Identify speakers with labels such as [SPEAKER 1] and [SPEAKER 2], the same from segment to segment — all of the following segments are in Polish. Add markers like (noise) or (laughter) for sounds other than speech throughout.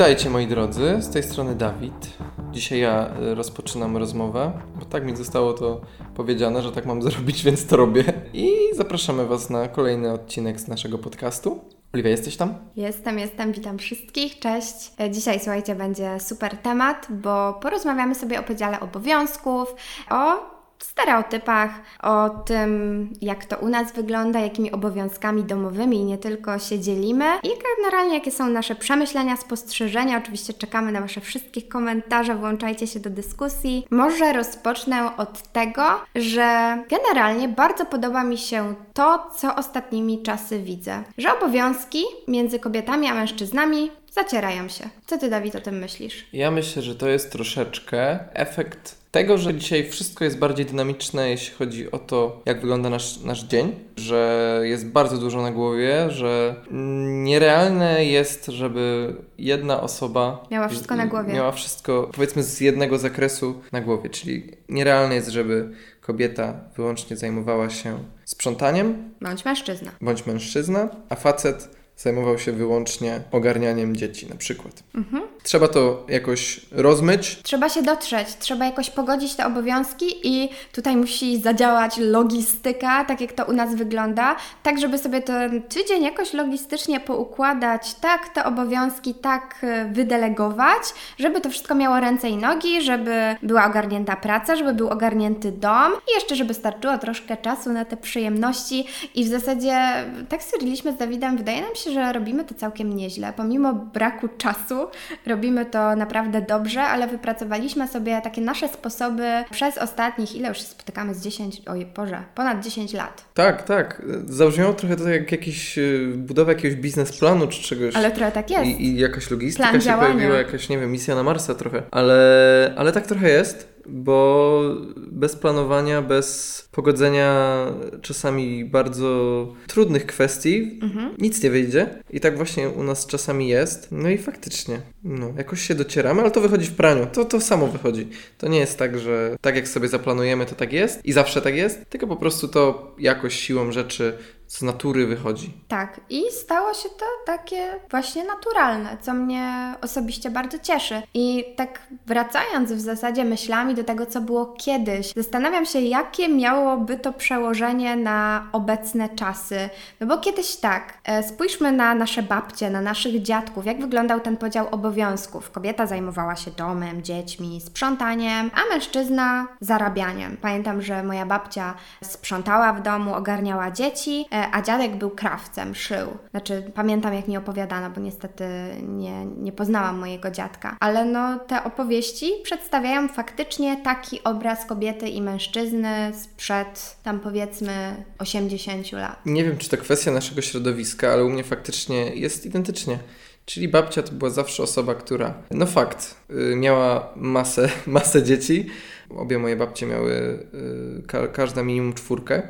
[SPEAKER 1] Witajcie moi drodzy, z tej strony Dawid. Dzisiaj ja y, rozpoczynam rozmowę, bo tak mi zostało to powiedziane, że tak mam (laughs) zrobić, więc to robię. I zapraszamy Was na kolejny odcinek z naszego podcastu. Oliwia, jesteś tam?
[SPEAKER 2] Jestem, jestem, witam wszystkich, cześć. E, Dzisiaj, słuchajcie, będzie super temat, bo porozmawiamy sobie o podziale obowiązków, o stereotypach, o tym, jak to u nas wygląda, jakimi obowiązkami domowymi nie tylko się dzielimy i generalnie jakie są nasze przemyślenia, spostrzeżenia. Oczywiście czekamy na Wasze wszystkie komentarze, włączajcie się do dyskusji. Może rozpocznę od tego, że generalnie bardzo podoba mi się to, co ostatnimi czasy widzę, że obowiązki między kobietami a mężczyznami zacierają się. Co Ty, Dawid, o tym myślisz?
[SPEAKER 1] Ja myślę, że to jest troszeczkę efekt tego, że dzisiaj wszystko jest bardziej dynamiczne, jeśli chodzi o to, jak wygląda nasz, nasz dzień, że jest bardzo dużo na głowie, że nierealne jest, żeby jedna osoba
[SPEAKER 2] Miała wszystko na głowie.
[SPEAKER 1] Miała wszystko, powiedzmy, z jednego zakresu na głowie, czyli nierealne jest, żeby kobieta wyłącznie zajmowała się sprzątaniem,
[SPEAKER 2] Bądź mężczyzna.
[SPEAKER 1] bądź mężczyzna, a facet zajmował się wyłącznie ogarnianiem dzieci na przykład.
[SPEAKER 2] Mhm.
[SPEAKER 1] Trzeba to jakoś rozmyć.
[SPEAKER 2] Trzeba się dotrzeć, trzeba jakoś pogodzić te obowiązki i tutaj musi zadziałać logistyka, tak jak to u nas wygląda, tak żeby sobie ten tydzień jakoś logistycznie poukładać, tak te obowiązki tak e, wydelegować, żeby to wszystko miało ręce i nogi, żeby była ogarnięta praca, żeby był ogarnięty dom i jeszcze żeby starczyło troszkę czasu na te przyjemności i w zasadzie tak stwierdziliśmy z Dawidem, wydaje nam się, że robimy to całkiem nieźle, pomimo braku czasu, robimy to naprawdę dobrze, ale wypracowaliśmy sobie takie nasze sposoby przez ostatnich, ile już się spotykamy z 10, oj Boże, ponad 10 lat.
[SPEAKER 1] Tak, tak. Zabrzmiało trochę to jak jakiś y, budowa jakiegoś biznesplanu czy czegoś.
[SPEAKER 2] Ale trochę tak jest.
[SPEAKER 1] I, I jakaś logistyka
[SPEAKER 2] Plan
[SPEAKER 1] się
[SPEAKER 2] działania.
[SPEAKER 1] pojawiła, jakaś, nie wiem, misja na Marsa trochę. Ale, ale tak trochę jest, bo bez planowania, bez pogodzenia czasami bardzo trudnych kwestii
[SPEAKER 2] Mhm.
[SPEAKER 1] nic nie wyjdzie. I tak właśnie u nas czasami jest. No i faktycznie, no, jakoś się docieramy, ale to wychodzi w praniu. To, to samo wychodzi. To nie jest tak, że tak jak sobie zaplanujemy, to tak jest i zawsze tak jest, tylko po prostu to jakoś siłą rzeczy z natury wychodzi.
[SPEAKER 2] Tak, i stało się to takie właśnie naturalne, co mnie osobiście bardzo cieszy. I tak wracając w zasadzie myślami do tego, co było kiedyś, zastanawiam się, jakie miałoby to przełożenie na obecne czasy. No bo kiedyś tak, e, spójrzmy na nasze babcie, na naszych dziadków, jak wyglądał ten podział obowiązków. Kobieta zajmowała się domem, dziećmi, sprzątaniem, a mężczyzna zarabianiem. Pamiętam, że moja babcia sprzątała w domu, ogarniała dzieci, e, a dziadek był krawcem, szył. Znaczy, pamiętam jak mi opowiadano, bo niestety nie, nie poznałam mojego dziadka. Ale no, te opowieści przedstawiają faktycznie taki obraz kobiety i mężczyzny sprzed tam powiedzmy 80 lat.
[SPEAKER 1] Nie wiem, czy to kwestia naszego środowiska, ale u mnie faktycznie jest identycznie. Czyli babcia to była zawsze osoba, która, no fakt, y, miała masę, (laughs) masę dzieci. Obie moje babcie miały y, ka każda minimum czwórkę.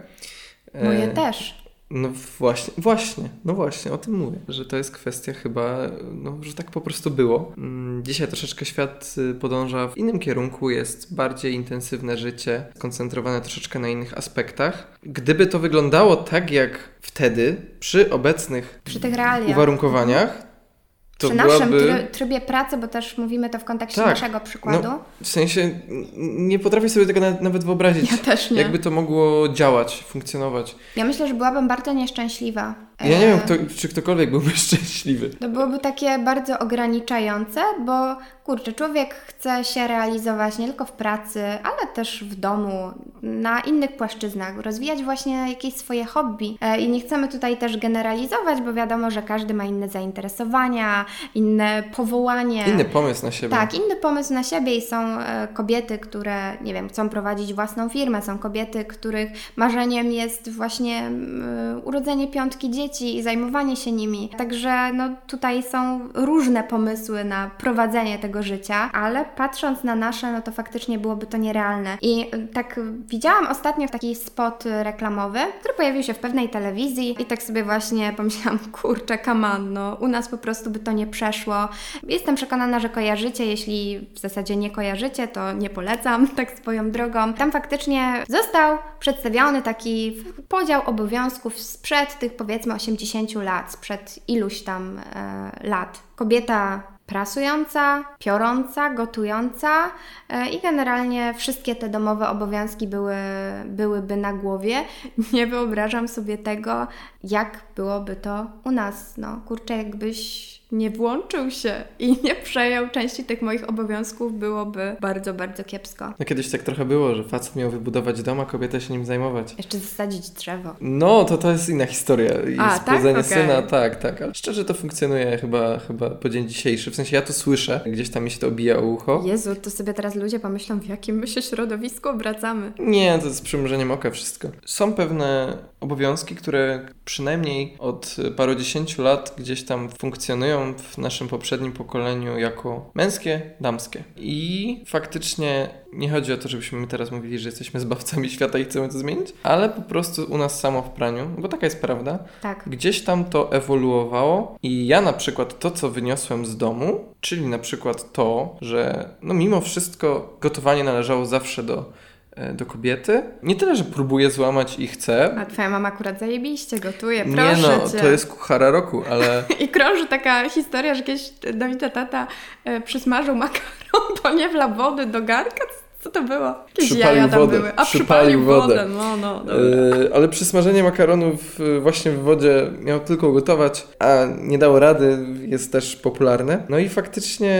[SPEAKER 1] E,
[SPEAKER 2] Moje też.
[SPEAKER 1] No właśnie, właśnie, no właśnie, o tym mówię, że to jest kwestia chyba, no, że tak po prostu było. Mm, Dzisiaj troszeczkę świat y, podąża w innym kierunku, jest bardziej intensywne życie, skoncentrowane troszeczkę na innych aspektach. Gdyby to wyglądało tak jak wtedy, przy obecnych
[SPEAKER 2] Przy
[SPEAKER 1] uwarunkowaniach, to
[SPEAKER 2] Przy naszym
[SPEAKER 1] byłaby...
[SPEAKER 2] try trybie pracy, bo też mówimy to w kontekście
[SPEAKER 1] Tak.
[SPEAKER 2] naszego przykładu.
[SPEAKER 1] No, w sensie nie potrafię sobie tego na- nawet wyobrazić.
[SPEAKER 2] Ja też nie.
[SPEAKER 1] Jakby to mogło działać, funkcjonować.
[SPEAKER 2] Ja myślę, że byłabym bardzo nieszczęśliwa.
[SPEAKER 1] Ja nie
[SPEAKER 2] E,
[SPEAKER 1] wiem, kto, czy ktokolwiek byłby (laughs) szczęśliwy.
[SPEAKER 2] To byłoby takie bardzo ograniczające, bo kurczę, człowiek chce się realizować nie tylko w pracy, ale też w domu, na innych płaszczyznach, rozwijać właśnie jakieś swoje hobby. E, I nie chcemy tutaj też generalizować, bo wiadomo, że każdy ma inne zainteresowania, inne powołanie.
[SPEAKER 1] Inny pomysł na siebie.
[SPEAKER 2] Tak, inny pomysł na siebie i są e, kobiety, które, nie wiem, chcą prowadzić własną firmę, są kobiety, których marzeniem jest właśnie mm, urodzenie piątki dzieci i zajmowanie się nimi. Także no, tutaj są różne pomysły na prowadzenie tego życia, ale patrząc na nasze, no to faktycznie byłoby to nierealne. I y, tak widziałam ostatnio taki spot reklamowy, który pojawił się w pewnej telewizji i tak sobie właśnie pomyślałam, (laughs) kurczę, kaman, no u nas po prostu by to nie przeszło. Jestem przekonana, że kojarzycie, jeśli w zasadzie nie kojarzycie, to nie polecam, (laughs) tak swoją drogą. Tam faktycznie został przedstawiony taki podział obowiązków sprzed tych powiedzmy 80 lat, sprzed iluś tam e, lat. Kobieta prasująca, piorąca, gotująca e, i generalnie wszystkie te domowe obowiązki były, byłyby na głowie. (laughs) Nie wyobrażam sobie tego, jak byłoby to u nas. No, kurczę, jakbyś nie włączył się i (laughs) nie przejął części tych moich obowiązków, byłoby bardzo, bardzo kiepsko.
[SPEAKER 1] No kiedyś tak trochę było, że facet miał wybudować dom, a kobieta się nim zajmować.
[SPEAKER 2] Jeszcze zasadzić drzewo.
[SPEAKER 1] No, to to jest inna historia. I
[SPEAKER 2] A, tak?
[SPEAKER 1] spłodzenie
[SPEAKER 2] Okej.
[SPEAKER 1] syna, tak, tak. Ale szczerze to funkcjonuje chyba, chyba po dzień dzisiejszy. W sensie ja to słyszę, gdzieś tam mi się to obija o ucho.
[SPEAKER 2] Jezu, to sobie teraz ludzie pomyślą, w jakim my się środowisku obracamy.
[SPEAKER 1] Nie, to jest przymrużeniem oka wszystko. Są pewne obowiązki, które przynajmniej od parudziesięciu lat gdzieś tam funkcjonują w naszym poprzednim pokoleniu jako męskie, damskie. I faktycznie nie chodzi o to, żebyśmy my teraz mówili, że jesteśmy zbawcami świata i chcemy to zmienić, ale po prostu u nas samo w praniu, bo taka jest prawda,
[SPEAKER 2] Tak.
[SPEAKER 1] gdzieś tam to ewoluowało i ja na przykład to, co wyniosłem z domu, czyli na przykład to, że no mimo wszystko gotowanie należało zawsze do, do kobiety. Nie tyle, że próbuję złamać i chcę.
[SPEAKER 2] A twoja mama akurat zajebiście gotuje,
[SPEAKER 1] Nie
[SPEAKER 2] proszę
[SPEAKER 1] no,
[SPEAKER 2] cię.
[SPEAKER 1] to jest kuchara roku, ale (laughs)
[SPEAKER 2] I krąży taka historia, że kiedyś Dawida tata e, przysmażył makaron, (laughs) bo nie wlał wody do garnka. Co to było? Jakieś
[SPEAKER 1] Przypalił
[SPEAKER 2] jaja tam
[SPEAKER 1] wodę.
[SPEAKER 2] były. A
[SPEAKER 1] Przypalił
[SPEAKER 2] przypalił wodę.
[SPEAKER 1] wodę.
[SPEAKER 2] No, no, dobra.
[SPEAKER 1] e, ale przy smażeniu makaronów e, właśnie w wodzie miał tylko gotować, a nie dało rady, jest też popularne. No i faktycznie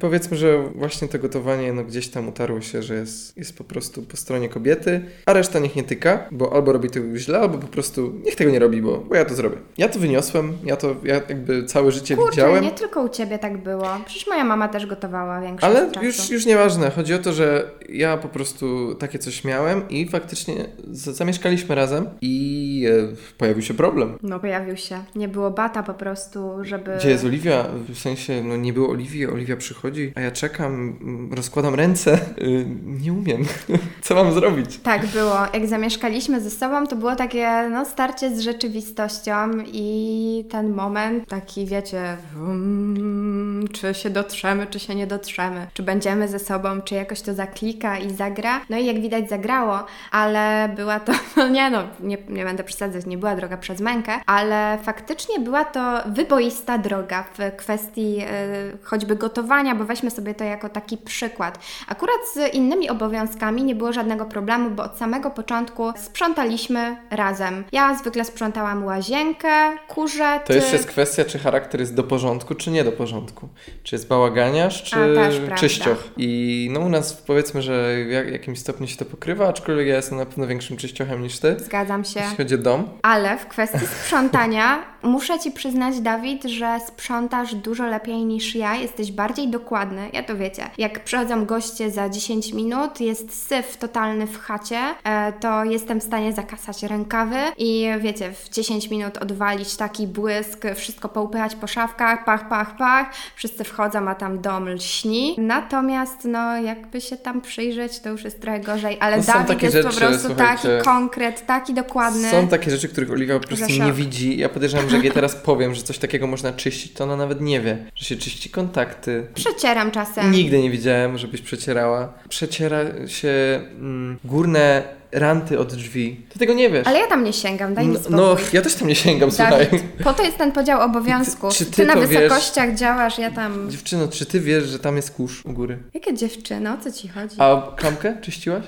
[SPEAKER 1] powiedzmy, że właśnie to gotowanie no gdzieś tam utarło się, że jest, jest po prostu po stronie kobiety, a reszta niech nie tyka, bo albo robi to źle, albo po prostu niech tego nie robi, bo, bo ja to zrobię. Ja to wyniosłem, ja to ja jakby całe życie
[SPEAKER 2] Kurczę,
[SPEAKER 1] widziałem.
[SPEAKER 2] nie tylko u ciebie tak było. Przecież moja mama też gotowała większość
[SPEAKER 1] Ale
[SPEAKER 2] czasu.
[SPEAKER 1] już, już nieważne. Chodzi o to, że ja po prostu takie coś miałem i faktycznie zamieszkaliśmy razem i e, pojawił się problem.
[SPEAKER 2] No pojawił się. Nie było bata po prostu, żeby...
[SPEAKER 1] Gdzie jest Oliwia? W sensie, no nie było Oliwii, Oliwia przychodzi, a ja czekam, rozkładam ręce. (laughs) Y, nie umiem. (laughs) Co mam zrobić?
[SPEAKER 2] Tak było. Jak zamieszkaliśmy ze sobą, to było takie no, starcie z rzeczywistością i ten moment taki, wiecie, mm, czy się dotrzemy, czy się nie dotrzemy, czy będziemy ze sobą, czy jakoś to zaklika i zagra. No i jak widać zagrało, ale była to, (laughs) no nie no, nie, nie będę przesadzać, nie była droga przez mękę, ale faktycznie była to wyboista droga w kwestii y, choćby gotowania, bo weźmy sobie to jako taki przykład. Akurat z innymi obowiązkami nie było żadnego problemu, bo od samego początku sprzątaliśmy razem. Ja zwykle sprzątałam łazienkę, kurze,
[SPEAKER 1] To jeszcze jest kwestia, czy charakter jest do porządku, czy nie do porządku. Czy jest bałaganiarz, czy
[SPEAKER 2] A, też prawda.
[SPEAKER 1] czyścioch. I no u nas powiedzmy, że w jak- jakimś stopniu się to pokrywa, aczkolwiek ja jestem na pewno większym czyściochem niż ty.
[SPEAKER 2] Zgadzam się.
[SPEAKER 1] Jeśli chodzi o dom.
[SPEAKER 2] Ale w kwestii sprzątania (laughs) muszę Ci przyznać, Dawid, że sprzątasz dużo lepiej niż ja. Jesteś bardziej dokładny. Ja to wiecie. Jak przychodzą goście za 10 minut, jest syf totalny w chacie, e, to jestem w stanie zakasać rękawy i wiecie, w 10 minut odwalić taki błysk, wszystko poupychać po szafkach, pach, pach, pach. Wszyscy wchodzą, a tam dom lśni. Natomiast, no, jakby się tam przyjrzeć, to już jest trochę gorzej. Ale
[SPEAKER 1] No,
[SPEAKER 2] Dawid jest po
[SPEAKER 1] rzeczy,
[SPEAKER 2] prostu
[SPEAKER 1] słuchajcie.
[SPEAKER 2] taki konkret, taki dokładny.
[SPEAKER 1] Są takie rzeczy, których Oliwia po prostu nie widzi. Ja podejrzewam, że jak jej teraz powiem, że coś takiego można czyścić, to ona nawet nie wie, że się czyści kontakty.
[SPEAKER 2] Przecieram czasem.
[SPEAKER 1] Nigdy nie widziałem, żebyś przecierała. Przeciera się mm, górne ranty od drzwi. Ty tego nie wiesz.
[SPEAKER 2] Ale ja tam nie sięgam, daj mi
[SPEAKER 1] no,
[SPEAKER 2] spokój.
[SPEAKER 1] no, ja też tam nie sięgam, słuchaj.
[SPEAKER 2] Dawid, po to jest ten podział obowiązków.
[SPEAKER 1] Czy
[SPEAKER 2] Ty,
[SPEAKER 1] ty
[SPEAKER 2] na
[SPEAKER 1] to wiesz?
[SPEAKER 2] wysokościach działasz, ja tam...
[SPEAKER 1] Dziewczyno, czy ty wiesz, że tam jest kurz u góry?
[SPEAKER 2] Jakie dziewczyny, o co ci chodzi?
[SPEAKER 1] A klamkę czyściłaś?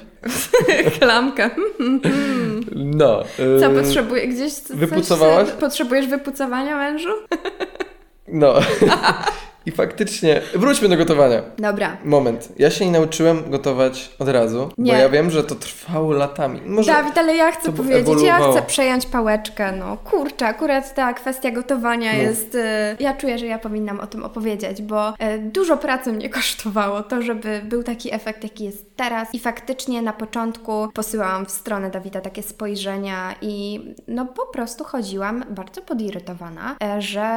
[SPEAKER 1] (laughs)
[SPEAKER 2] Klamkę.
[SPEAKER 1] No.
[SPEAKER 2] Co,
[SPEAKER 1] y,
[SPEAKER 2] potrzebuję gdzieś... coś-
[SPEAKER 1] Wypucowałaś?
[SPEAKER 2] Potrzebujesz wypucowania mężu?
[SPEAKER 1] No. (laughs) I faktycznie, wróćmy do gotowania.
[SPEAKER 2] Dobra.
[SPEAKER 1] Moment, ja się nie nauczyłem gotować od razu,
[SPEAKER 2] Nie.
[SPEAKER 1] bo ja wiem, że to trwało latami. Może
[SPEAKER 2] Dawid, ale ja chcę powiedzieć, ja
[SPEAKER 1] ewoluowało.
[SPEAKER 2] chcę przejąć pałeczkę, no kurczę, akurat ta kwestia gotowania
[SPEAKER 1] No.
[SPEAKER 2] jest, y, ja czuję, że ja powinnam o tym opowiedzieć, bo y, dużo pracy mnie (laughs) kosztowało to, żeby był taki efekt, jaki jest teraz i faktycznie na początku posyłałam w stronę Dawida takie spojrzenia i no po prostu chodziłam bardzo podirytowana, e, że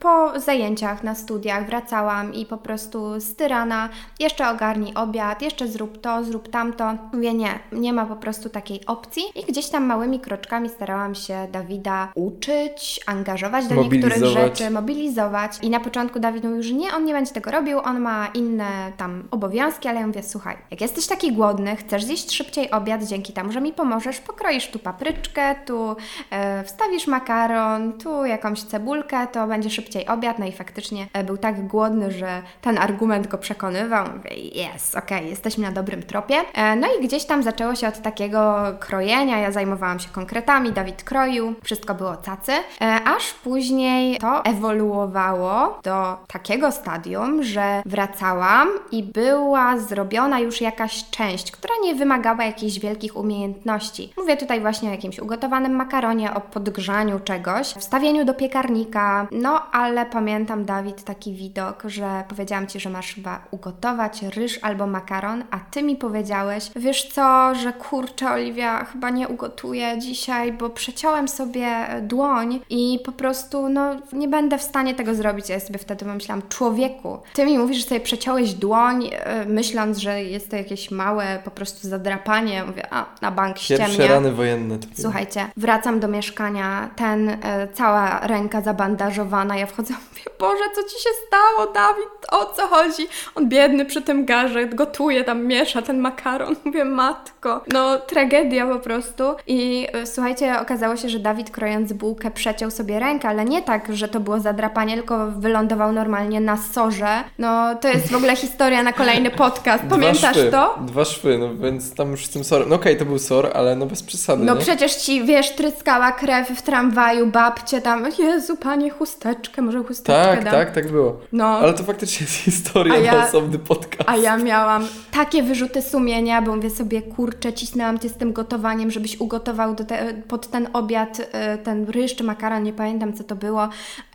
[SPEAKER 2] po zajęciach na studiach wracałam i po prostu styrana, jeszcze ogarnij obiad, jeszcze zrób to, zrób tamto. Mówię nie, nie ma po prostu takiej opcji i gdzieś tam małymi kroczkami starałam się Dawida uczyć, angażować do niektórych rzeczy, mobilizować. I na początku Dawid mówił, że nie, on nie będzie tego robił, on ma inne tam obowiązki, ale ja mówię, słuchaj, jak jesteś taki głodny, chcesz zjeść szybciej obiad dzięki temu, że mi pomożesz, pokroisz tu papryczkę, tu e, wstawisz makaron, tu jakąś cebulkę, to będzie szybciej obiad. No i faktycznie e, był tak głodny, że ten argument go przekonywał. Jest, okej, jesteśmy na dobrym tropie. E, no i gdzieś tam zaczęło się od takiego krojenia. Ja zajmowałam się konkretami, Dawid kroił, wszystko było cacy. E, aż później to ewoluowało do takiego stadium, że wracałam i była zrobiona już jakaś część, która nie wymagała jakichś wielkich umiejętności. Mówię tutaj właśnie o jakimś ugotowanym makaronie, o podgrzaniu czegoś, wstawieniu do piekarnika. No ale pamiętam, Dawid, taki widok, że powiedziałam Ci, że masz chyba ugotować ryż albo makaron, a Ty mi powiedziałeś, wiesz co, że kurczę, Oliwia, chyba nie ugotuję dzisiaj, bo przeciąłem sobie dłoń i po prostu, no, nie będę w stanie tego zrobić. Ja sobie wtedy myślałam, człowieku, Ty mi mówisz, że sobie przeciąłeś dłoń, e, myśląc, że jest to jakieś małe po prostu zadrapanie. Mówię, a, na bank ściemnia.
[SPEAKER 1] Pierwsze rany wojenne.
[SPEAKER 2] Słuchajcie, wracam do mieszkania, ten, e, cała ręka zabandażowana, ja wchodzę, (laughs) mówię, Boże, co Ci się stało, Dawid, o co chodzi? On biedny przy tym garze, gotuje tam, miesza ten makaron. (laughs) Mówię, matko, no tragedia po prostu. I y, słuchajcie, okazało się, że Dawid krojąc bułkę przeciął sobie rękę, ale nie tak, że to było zadrapanie, tylko wylądował normalnie na sorze. No to jest w ogóle (laughs) historia na kolejny podcast. Pamiętasz
[SPEAKER 1] szwy,
[SPEAKER 2] to?
[SPEAKER 1] Dwa szwy, no więc tam już z tym sorem. No okej, okay, to był sor, ale no bez przesady.
[SPEAKER 2] No
[SPEAKER 1] nie?
[SPEAKER 2] przecież ci, wiesz, tryskała krew w tramwaju, babcie tam, Jezu, panie, chusteczkę, może chusteczkę
[SPEAKER 1] Tak,
[SPEAKER 2] dam.
[SPEAKER 1] tak, tak było. No. Ale to faktycznie jest historia ja, na osobny podcast.
[SPEAKER 2] A ja miałam takie wyrzuty sumienia, bo mówię sobie, kurczę, cisnęłam cię z tym gotowaniem, żebyś ugotował te, pod ten obiad y, ten ryż czy makaron, nie pamiętam co to było.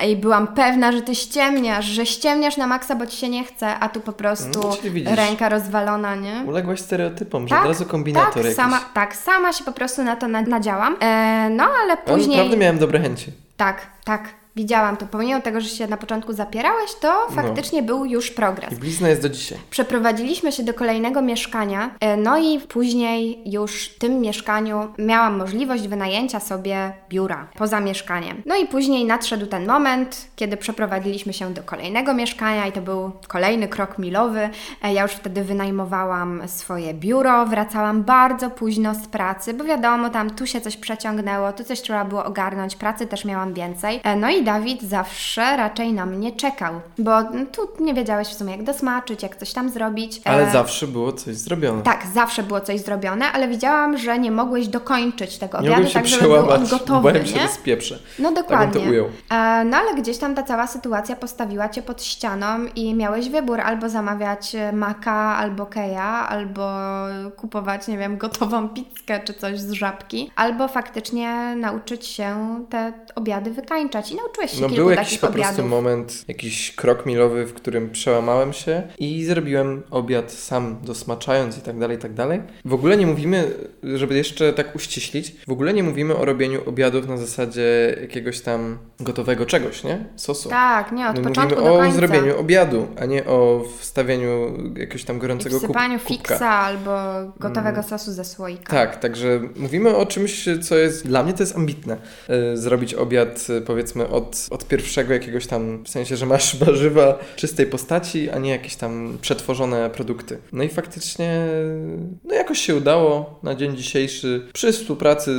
[SPEAKER 2] I byłam pewna, że ty ściemniasz, że ściemniasz na maksa, bo ci się nie chce, a tu po prostu no, ręka rozwalona, nie?
[SPEAKER 1] Uległaś stereotypom, że tak, od razu kombinator
[SPEAKER 2] tak,
[SPEAKER 1] jakiś.
[SPEAKER 2] Sama, tak, sama się po prostu na to nadziałam. E, no, ale później...
[SPEAKER 1] Naprawdę miałem dobre chęci.
[SPEAKER 2] Tak, tak. Widziałam to. Pomimo tego, że się na początku zapierałeś, to no. faktycznie no. był już progres.
[SPEAKER 1] I blizna jest do dzisiaj.
[SPEAKER 2] Przeprowadziliśmy się do kolejnego mieszkania, e, no i później już w tym mieszkaniu miałam możliwość wynajęcia sobie biura poza mieszkaniem. No i później nadszedł ten moment, kiedy przeprowadziliśmy się do kolejnego mieszkania i to był kolejny krok milowy. E, ja już wtedy wynajmowałam swoje biuro, wracałam bardzo późno z pracy, bo wiadomo, tam tu się coś przeciągnęło, tu coś trzeba było ogarnąć, pracy też miałam więcej. E, no i Dawid zawsze raczej na mnie czekał, bo tu nie wiedziałeś w sumie jak dosmaczyć, jak coś tam zrobić.
[SPEAKER 1] Ale e... zawsze było coś zrobione.
[SPEAKER 2] Tak, zawsze było coś zrobione, ale widziałam, że nie mogłeś dokończyć tego obiadu, tak żeby był on gotowy,
[SPEAKER 1] Bałem się, spieprzę.
[SPEAKER 2] No dokładnie. Tak to ujął. E, no ale gdzieś tam ta cała sytuacja postawiła Cię pod ścianą i miałeś wybór albo zamawiać maka, albo keja, albo kupować, nie wiem, gotową pizzkę czy coś z żabki, albo faktycznie nauczyć się te obiady wykańczać i nauczyć się
[SPEAKER 1] no,
[SPEAKER 2] kilku
[SPEAKER 1] był jakiś
[SPEAKER 2] po
[SPEAKER 1] prostu moment, jakiś krok milowy, w którym przełamałem się i zrobiłem obiad sam, dosmaczając i tak dalej, i tak dalej. W ogóle nie mówimy, żeby jeszcze tak uściślić, w ogóle nie mówimy o robieniu obiadów na zasadzie jakiegoś tam gotowego czegoś, nie? Sosu.
[SPEAKER 2] Tak, nie, od
[SPEAKER 1] My
[SPEAKER 2] początku
[SPEAKER 1] mówimy
[SPEAKER 2] do
[SPEAKER 1] o zrobieniu obiadu, a nie o wstawieniu jakiegoś tam gorącego
[SPEAKER 2] I wsypaniu fiksa albo gotowego mm. sosu ze słoika.
[SPEAKER 1] Tak, także mówimy o czymś, co jest, dla mnie to jest ambitne. Yy, zrobić obiad, powiedzmy, od od, od pierwszego jakiegoś tam, w sensie, że masz (laughs) warzywa czystej postaci, a nie jakieś tam przetworzone produkty. No i faktycznie, no jakoś się udało na dzień dzisiejszy przy współpracy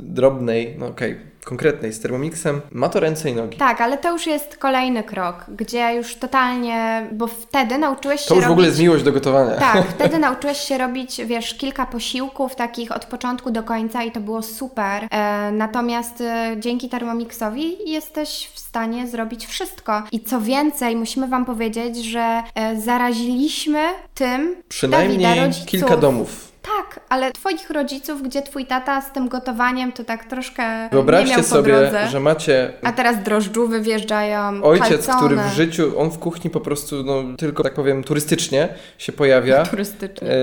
[SPEAKER 1] drobnej, no okej, okay konkretnej z Thermomixem, ma to ręce i nogi.
[SPEAKER 2] Tak, ale to już jest kolejny krok, gdzie już totalnie, bo wtedy nauczyłeś się
[SPEAKER 1] To już
[SPEAKER 2] robić...
[SPEAKER 1] w ogóle jest miłość do gotowania.
[SPEAKER 2] Tak, (laughs) wtedy nauczyłeś się robić, wiesz, kilka posiłków takich od początku do końca i to było super. E, natomiast e, dzięki Thermomixowi jesteś w stanie zrobić wszystko. I co więcej, musimy Wam powiedzieć, że e, zaraziliśmy tym
[SPEAKER 1] Przynajmniej kilka domów.
[SPEAKER 2] Tak, ale twoich rodziców, gdzie twój tata z tym gotowaniem to tak troszkę
[SPEAKER 1] Wyobraźcie
[SPEAKER 2] nie miał
[SPEAKER 1] sobie,
[SPEAKER 2] drodze.
[SPEAKER 1] że macie...
[SPEAKER 2] A teraz drożdżówy wjeżdżają,
[SPEAKER 1] Ojciec,
[SPEAKER 2] kalcone.
[SPEAKER 1] który w życiu, on w kuchni po prostu, no tylko tak powiem, turystycznie się pojawia. (laughs)
[SPEAKER 2] turystycznie.
[SPEAKER 1] E,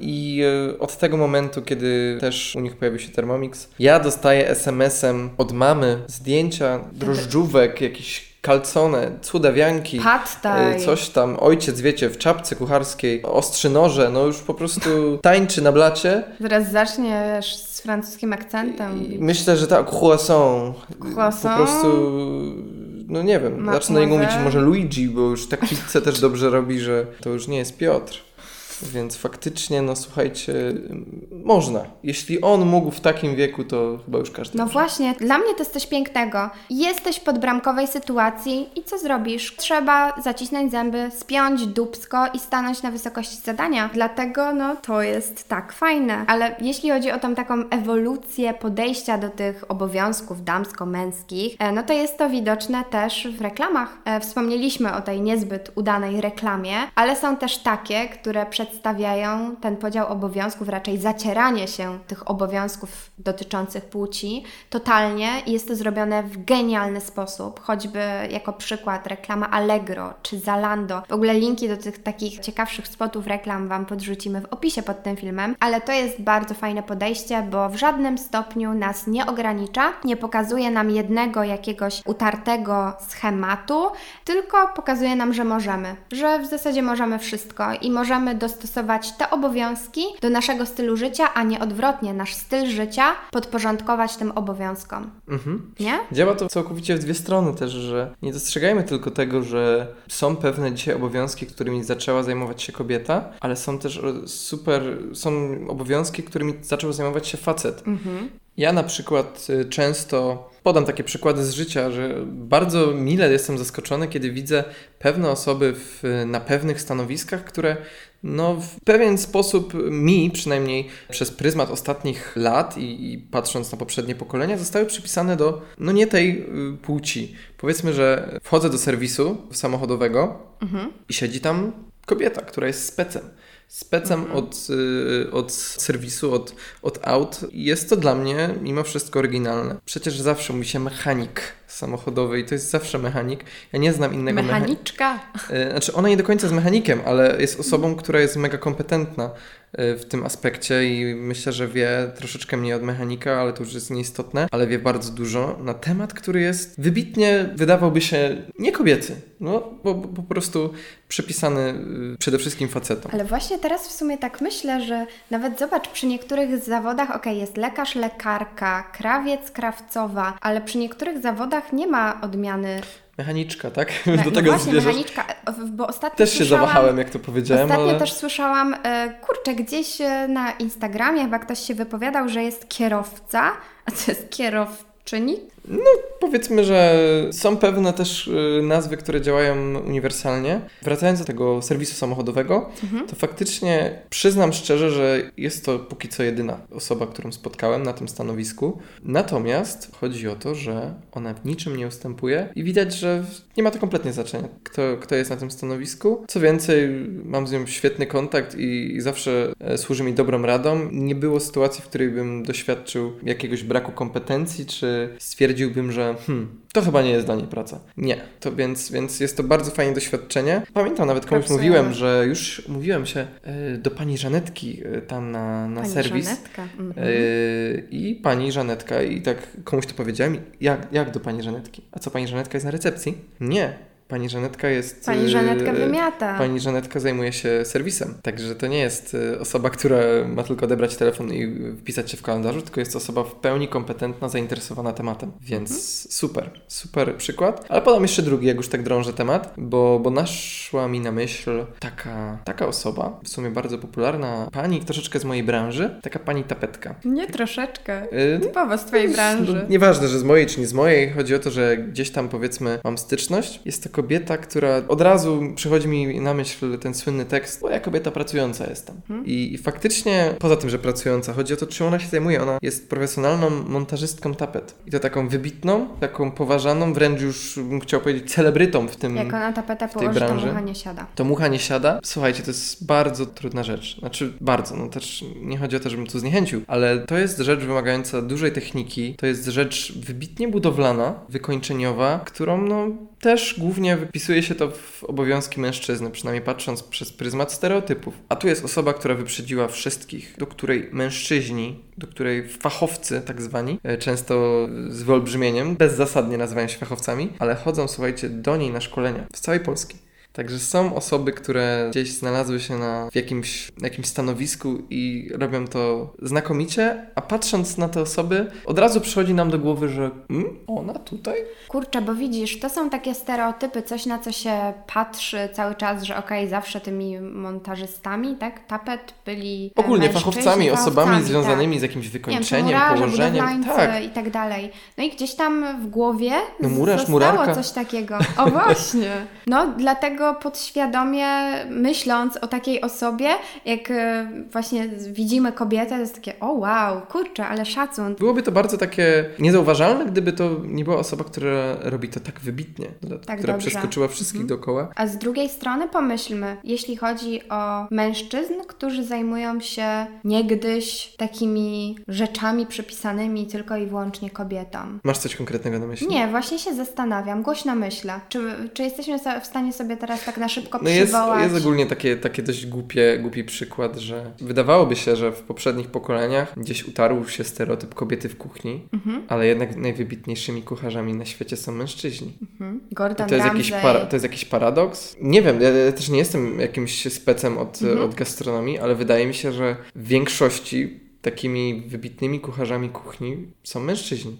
[SPEAKER 1] I e, od tego momentu, kiedy też u nich pojawił się Thermomix, ja dostaję SMS-em od mamy zdjęcia drożdżówek, jakichś kalcone, cudawianki,
[SPEAKER 2] Pattaj.
[SPEAKER 1] coś tam, ojciec, wiecie, w czapce kucharskiej, ostrzy noże, no już po prostu tańczy na blacie.
[SPEAKER 2] Zaraz zaczniesz z francuskim akcentem.
[SPEAKER 1] I myślę, że tak, croissant. Croissant. Po prostu, no nie wiem, zacznę na niego mówić może Luigi, bo już tak pizzę (laughs) też dobrze robi, że to już nie jest Piotr. Więc faktycznie, no słuchajcie, można. Jeśli on mógł w takim wieku, to chyba już każdy.
[SPEAKER 2] No
[SPEAKER 1] może.
[SPEAKER 2] właśnie, dla mnie to jest coś pięknego. Jesteś w podbramkowej sytuacji i co zrobisz? Trzeba zacisnąć zęby, spiąć dupsko i stanąć na wysokości zadania. Dlatego, no, to jest tak fajne. Ale jeśli chodzi o tą taką ewolucję podejścia do tych obowiązków damsko-męskich, e, no to jest to widoczne też w reklamach. E, Wspomnieliśmy o tej niezbyt udanej reklamie, ale są też takie, które przedstawiają ten podział obowiązków, raczej zacieranie się tych obowiązków dotyczących płci totalnie i jest to zrobione w genialny sposób, choćby jako przykład reklama Allegro czy Zalando. W ogóle linki do tych takich ciekawszych spotów reklam Wam podrzucimy w opisie pod tym filmem, ale to jest bardzo fajne podejście, bo w żadnym stopniu nas nie ogranicza, nie pokazuje nam jednego jakiegoś utartego schematu, tylko pokazuje nam, że możemy, że w zasadzie możemy wszystko i możemy dostosować te obowiązki do naszego stylu życia, a nie odwrotnie, nasz styl życia podporządkować tym obowiązkom.
[SPEAKER 1] Mhm.
[SPEAKER 2] Nie?
[SPEAKER 1] Działa to całkowicie w dwie strony też, że nie dostrzegajmy tylko tego, że są pewne dzisiaj obowiązki, którymi zaczęła zajmować się kobieta, ale są też e, super, są obowiązki, którymi zaczął zajmować się facet. Ja na przykład y, często podam takie przykłady z życia, że bardzo mile jestem zaskoczony, kiedy widzę pewne osoby w, na pewnych stanowiskach, które no, w pewien sposób mi, przynajmniej przez pryzmat ostatnich lat i, i patrząc na poprzednie pokolenia, zostały przypisane do no nie tej y, płci. Powiedzmy, że wchodzę do serwisu samochodowego i siedzi tam kobieta, która jest specem. Specem od, y, od serwisu, od, od aut. Jest to dla mnie mimo wszystko oryginalne. Przecież zawsze mówi się mechanik samochodowy i to jest zawsze mechanik. Ja nie znam innego mechanika.
[SPEAKER 2] Mechaniczka.
[SPEAKER 1] Y, Znaczy, ona nie do końca jest mechanikiem, ale jest osobą, która jest mega kompetentna w tym aspekcie i myślę, że wie troszeczkę mniej od mechanika, ale to już jest nieistotne, ale wie bardzo dużo na temat, który jest wybitnie, wydawałby się nie kobiecy, no, bo, bo po prostu przypisany y, przede wszystkim facetom.
[SPEAKER 2] Ale właśnie teraz w sumie tak myślę, że nawet zobacz, przy niektórych zawodach, okej, jest lekarz, lekarka, krawiec, krawcowa, ale przy niektórych zawodach nie ma odmiany.
[SPEAKER 1] Mechaniczka, tak? (laughs) Do
[SPEAKER 2] no
[SPEAKER 1] tego
[SPEAKER 2] właśnie,
[SPEAKER 1] zmierzasz.
[SPEAKER 2] mechaniczka, bo ostatnio
[SPEAKER 1] Też się zawahałem, jak to powiedziałem,
[SPEAKER 2] Ostatnio
[SPEAKER 1] ale...
[SPEAKER 2] też słyszałam, e, kurczę, gdzieś e, na Instagramie chyba ktoś się wypowiadał, że jest kierowca, a to jest kierowczyni?
[SPEAKER 1] Powiedzmy, że są pewne też y, nazwy, które działają uniwersalnie. Wracając do tego serwisu samochodowego, to faktycznie przyznam szczerze, że jest to póki co jedyna osoba, którą spotkałem na tym stanowisku. Natomiast chodzi o to, że ona w niczym nie ustępuje i widać, że nie ma to kompletnie znaczenia, kto, kto jest na tym stanowisku. Co więcej, mam z nią świetny kontakt i, i zawsze e, służy mi dobrą radą. Nie było sytuacji, w której bym doświadczył jakiegoś braku kompetencji, czy stwierdziłbym, że hmm, to chyba nie jest dla niej praca. Nie. To więc, więc jest to bardzo fajne doświadczenie. Pamiętam nawet komuś
[SPEAKER 2] Propsujemy.
[SPEAKER 1] mówiłem, że już mówiłem się e, do pani Żanetki e, tam na, na
[SPEAKER 2] Pani
[SPEAKER 1] serwis.
[SPEAKER 2] Żanetka. Mhm.
[SPEAKER 1] E, I pani Żanetka, i tak komuś to powiedziałem, jak, jak do pani Żanetki? A co, pani Żanetka jest na recepcji? Nie. Pani Żanetka jest.
[SPEAKER 2] Pani Żanetka
[SPEAKER 1] e,
[SPEAKER 2] wymiata.
[SPEAKER 1] Pani Żanetka zajmuje się serwisem. Także to nie jest e, osoba, która ma tylko odebrać telefon i wpisać się w kalendarzu, tylko jest osoba w pełni kompetentna, zainteresowana tematem. Więc
[SPEAKER 2] Mhm.
[SPEAKER 1] super, super przykład. Ale podam jeszcze drugi, jak już tak drążę temat, bo, bo naszła mi na myśl taka, taka osoba, w sumie bardzo popularna pani, troszeczkę z mojej branży, taka pani tapetka.
[SPEAKER 2] Nie troszeczkę.
[SPEAKER 1] E,
[SPEAKER 2] Typowo z Twojej branży.
[SPEAKER 1] no, Nieważne, że z mojej czy nie z mojej, chodzi o to, że gdzieś tam powiedzmy mam styczność. Jest to kobieta, która od razu przychodzi mi na myśl ten słynny tekst, bo ja kobieta pracująca jestem. I, I faktycznie, poza tym, że pracująca, chodzi o to, czym ona się zajmuje. Ona jest profesjonalną montażystką tapet. I to taką wybitną, taką poważaną, wręcz już bym chciał powiedzieć celebrytą w tym,
[SPEAKER 2] Jak ona tapetę
[SPEAKER 1] tej
[SPEAKER 2] położy, to
[SPEAKER 1] branży.
[SPEAKER 2] mucha nie siada.
[SPEAKER 1] to mucha nie siada. Słuchajcie, to jest bardzo trudna rzecz. Znaczy, bardzo, no też nie chodzi o to, żebym tu zniechęcił, ale to jest rzecz wymagająca dużej techniki. To jest rzecz wybitnie budowlana, wykończeniowa, którą, no, też głównie wypisuje się to w obowiązki mężczyzny, przynajmniej patrząc przez pryzmat stereotypów. A tu jest osoba, która wyprzedziła wszystkich, do której mężczyźni, do której fachowcy, tak zwani, e, często z wyolbrzymieniem, bezzasadnie nazywają się fachowcami, ale chodzą, słuchajcie, do niej na szkolenia z całej Polski. Także są osoby, które gdzieś znalazły się na w jakimś, jakimś stanowisku i robią to znakomicie, a patrząc na te osoby, od razu przychodzi nam do głowy, że mm, ona tutaj?
[SPEAKER 2] Kurczę, bo widzisz, to są takie stereotypy, coś na co się patrzy cały czas, że okej, okay, zawsze tymi montażystami, tak, tapet byli
[SPEAKER 1] Ogólnie fachowcami, osobami tak. związanymi tak. z jakimś wykończeniem, wiem, murarze, położeniem.
[SPEAKER 2] Tak. i tak dalej. No i gdzieś tam w głowie no, murarz, zostało murarka. coś takiego. O właśnie. No, dlatego podświadomie myśląc o takiej osobie, jak e, właśnie widzimy kobietę, to jest takie, o wow, kurczę, ale szacun.
[SPEAKER 1] Byłoby to bardzo takie niezauważalne, gdyby to nie była osoba, która robi to tak wybitnie, tak która dobrze. przeskoczyła wszystkich mhm. dookoła.
[SPEAKER 2] A z drugiej strony pomyślmy, jeśli chodzi o mężczyzn, którzy zajmują się niegdyś takimi rzeczami przypisanymi tylko i wyłącznie kobietom.
[SPEAKER 1] Masz coś konkretnego na myśli?
[SPEAKER 2] Nie, właśnie się zastanawiam, głośno myślę. Czy, czy jesteśmy w stanie sobie teraz tak na szybko no przywołać?
[SPEAKER 1] Jest, jest ogólnie takie, takie dość głupie, głupi przykład, że wydawałoby się, że w poprzednich pokoleniach gdzieś utarł się stereotyp kobiety w kuchni, mhm. ale jednak najwybitniejszymi kucharzami na świecie są mężczyźni. Mhm.
[SPEAKER 2] Gordon
[SPEAKER 1] to jest,
[SPEAKER 2] Ramsay.
[SPEAKER 1] jakiś para, to jest jakiś paradoks? Nie wiem, ja też nie jestem jakimś specem od, mhm. od gastronomii, ale wydaje mi się, że w większości takimi wybitnymi kucharzami kuchni są mężczyźni.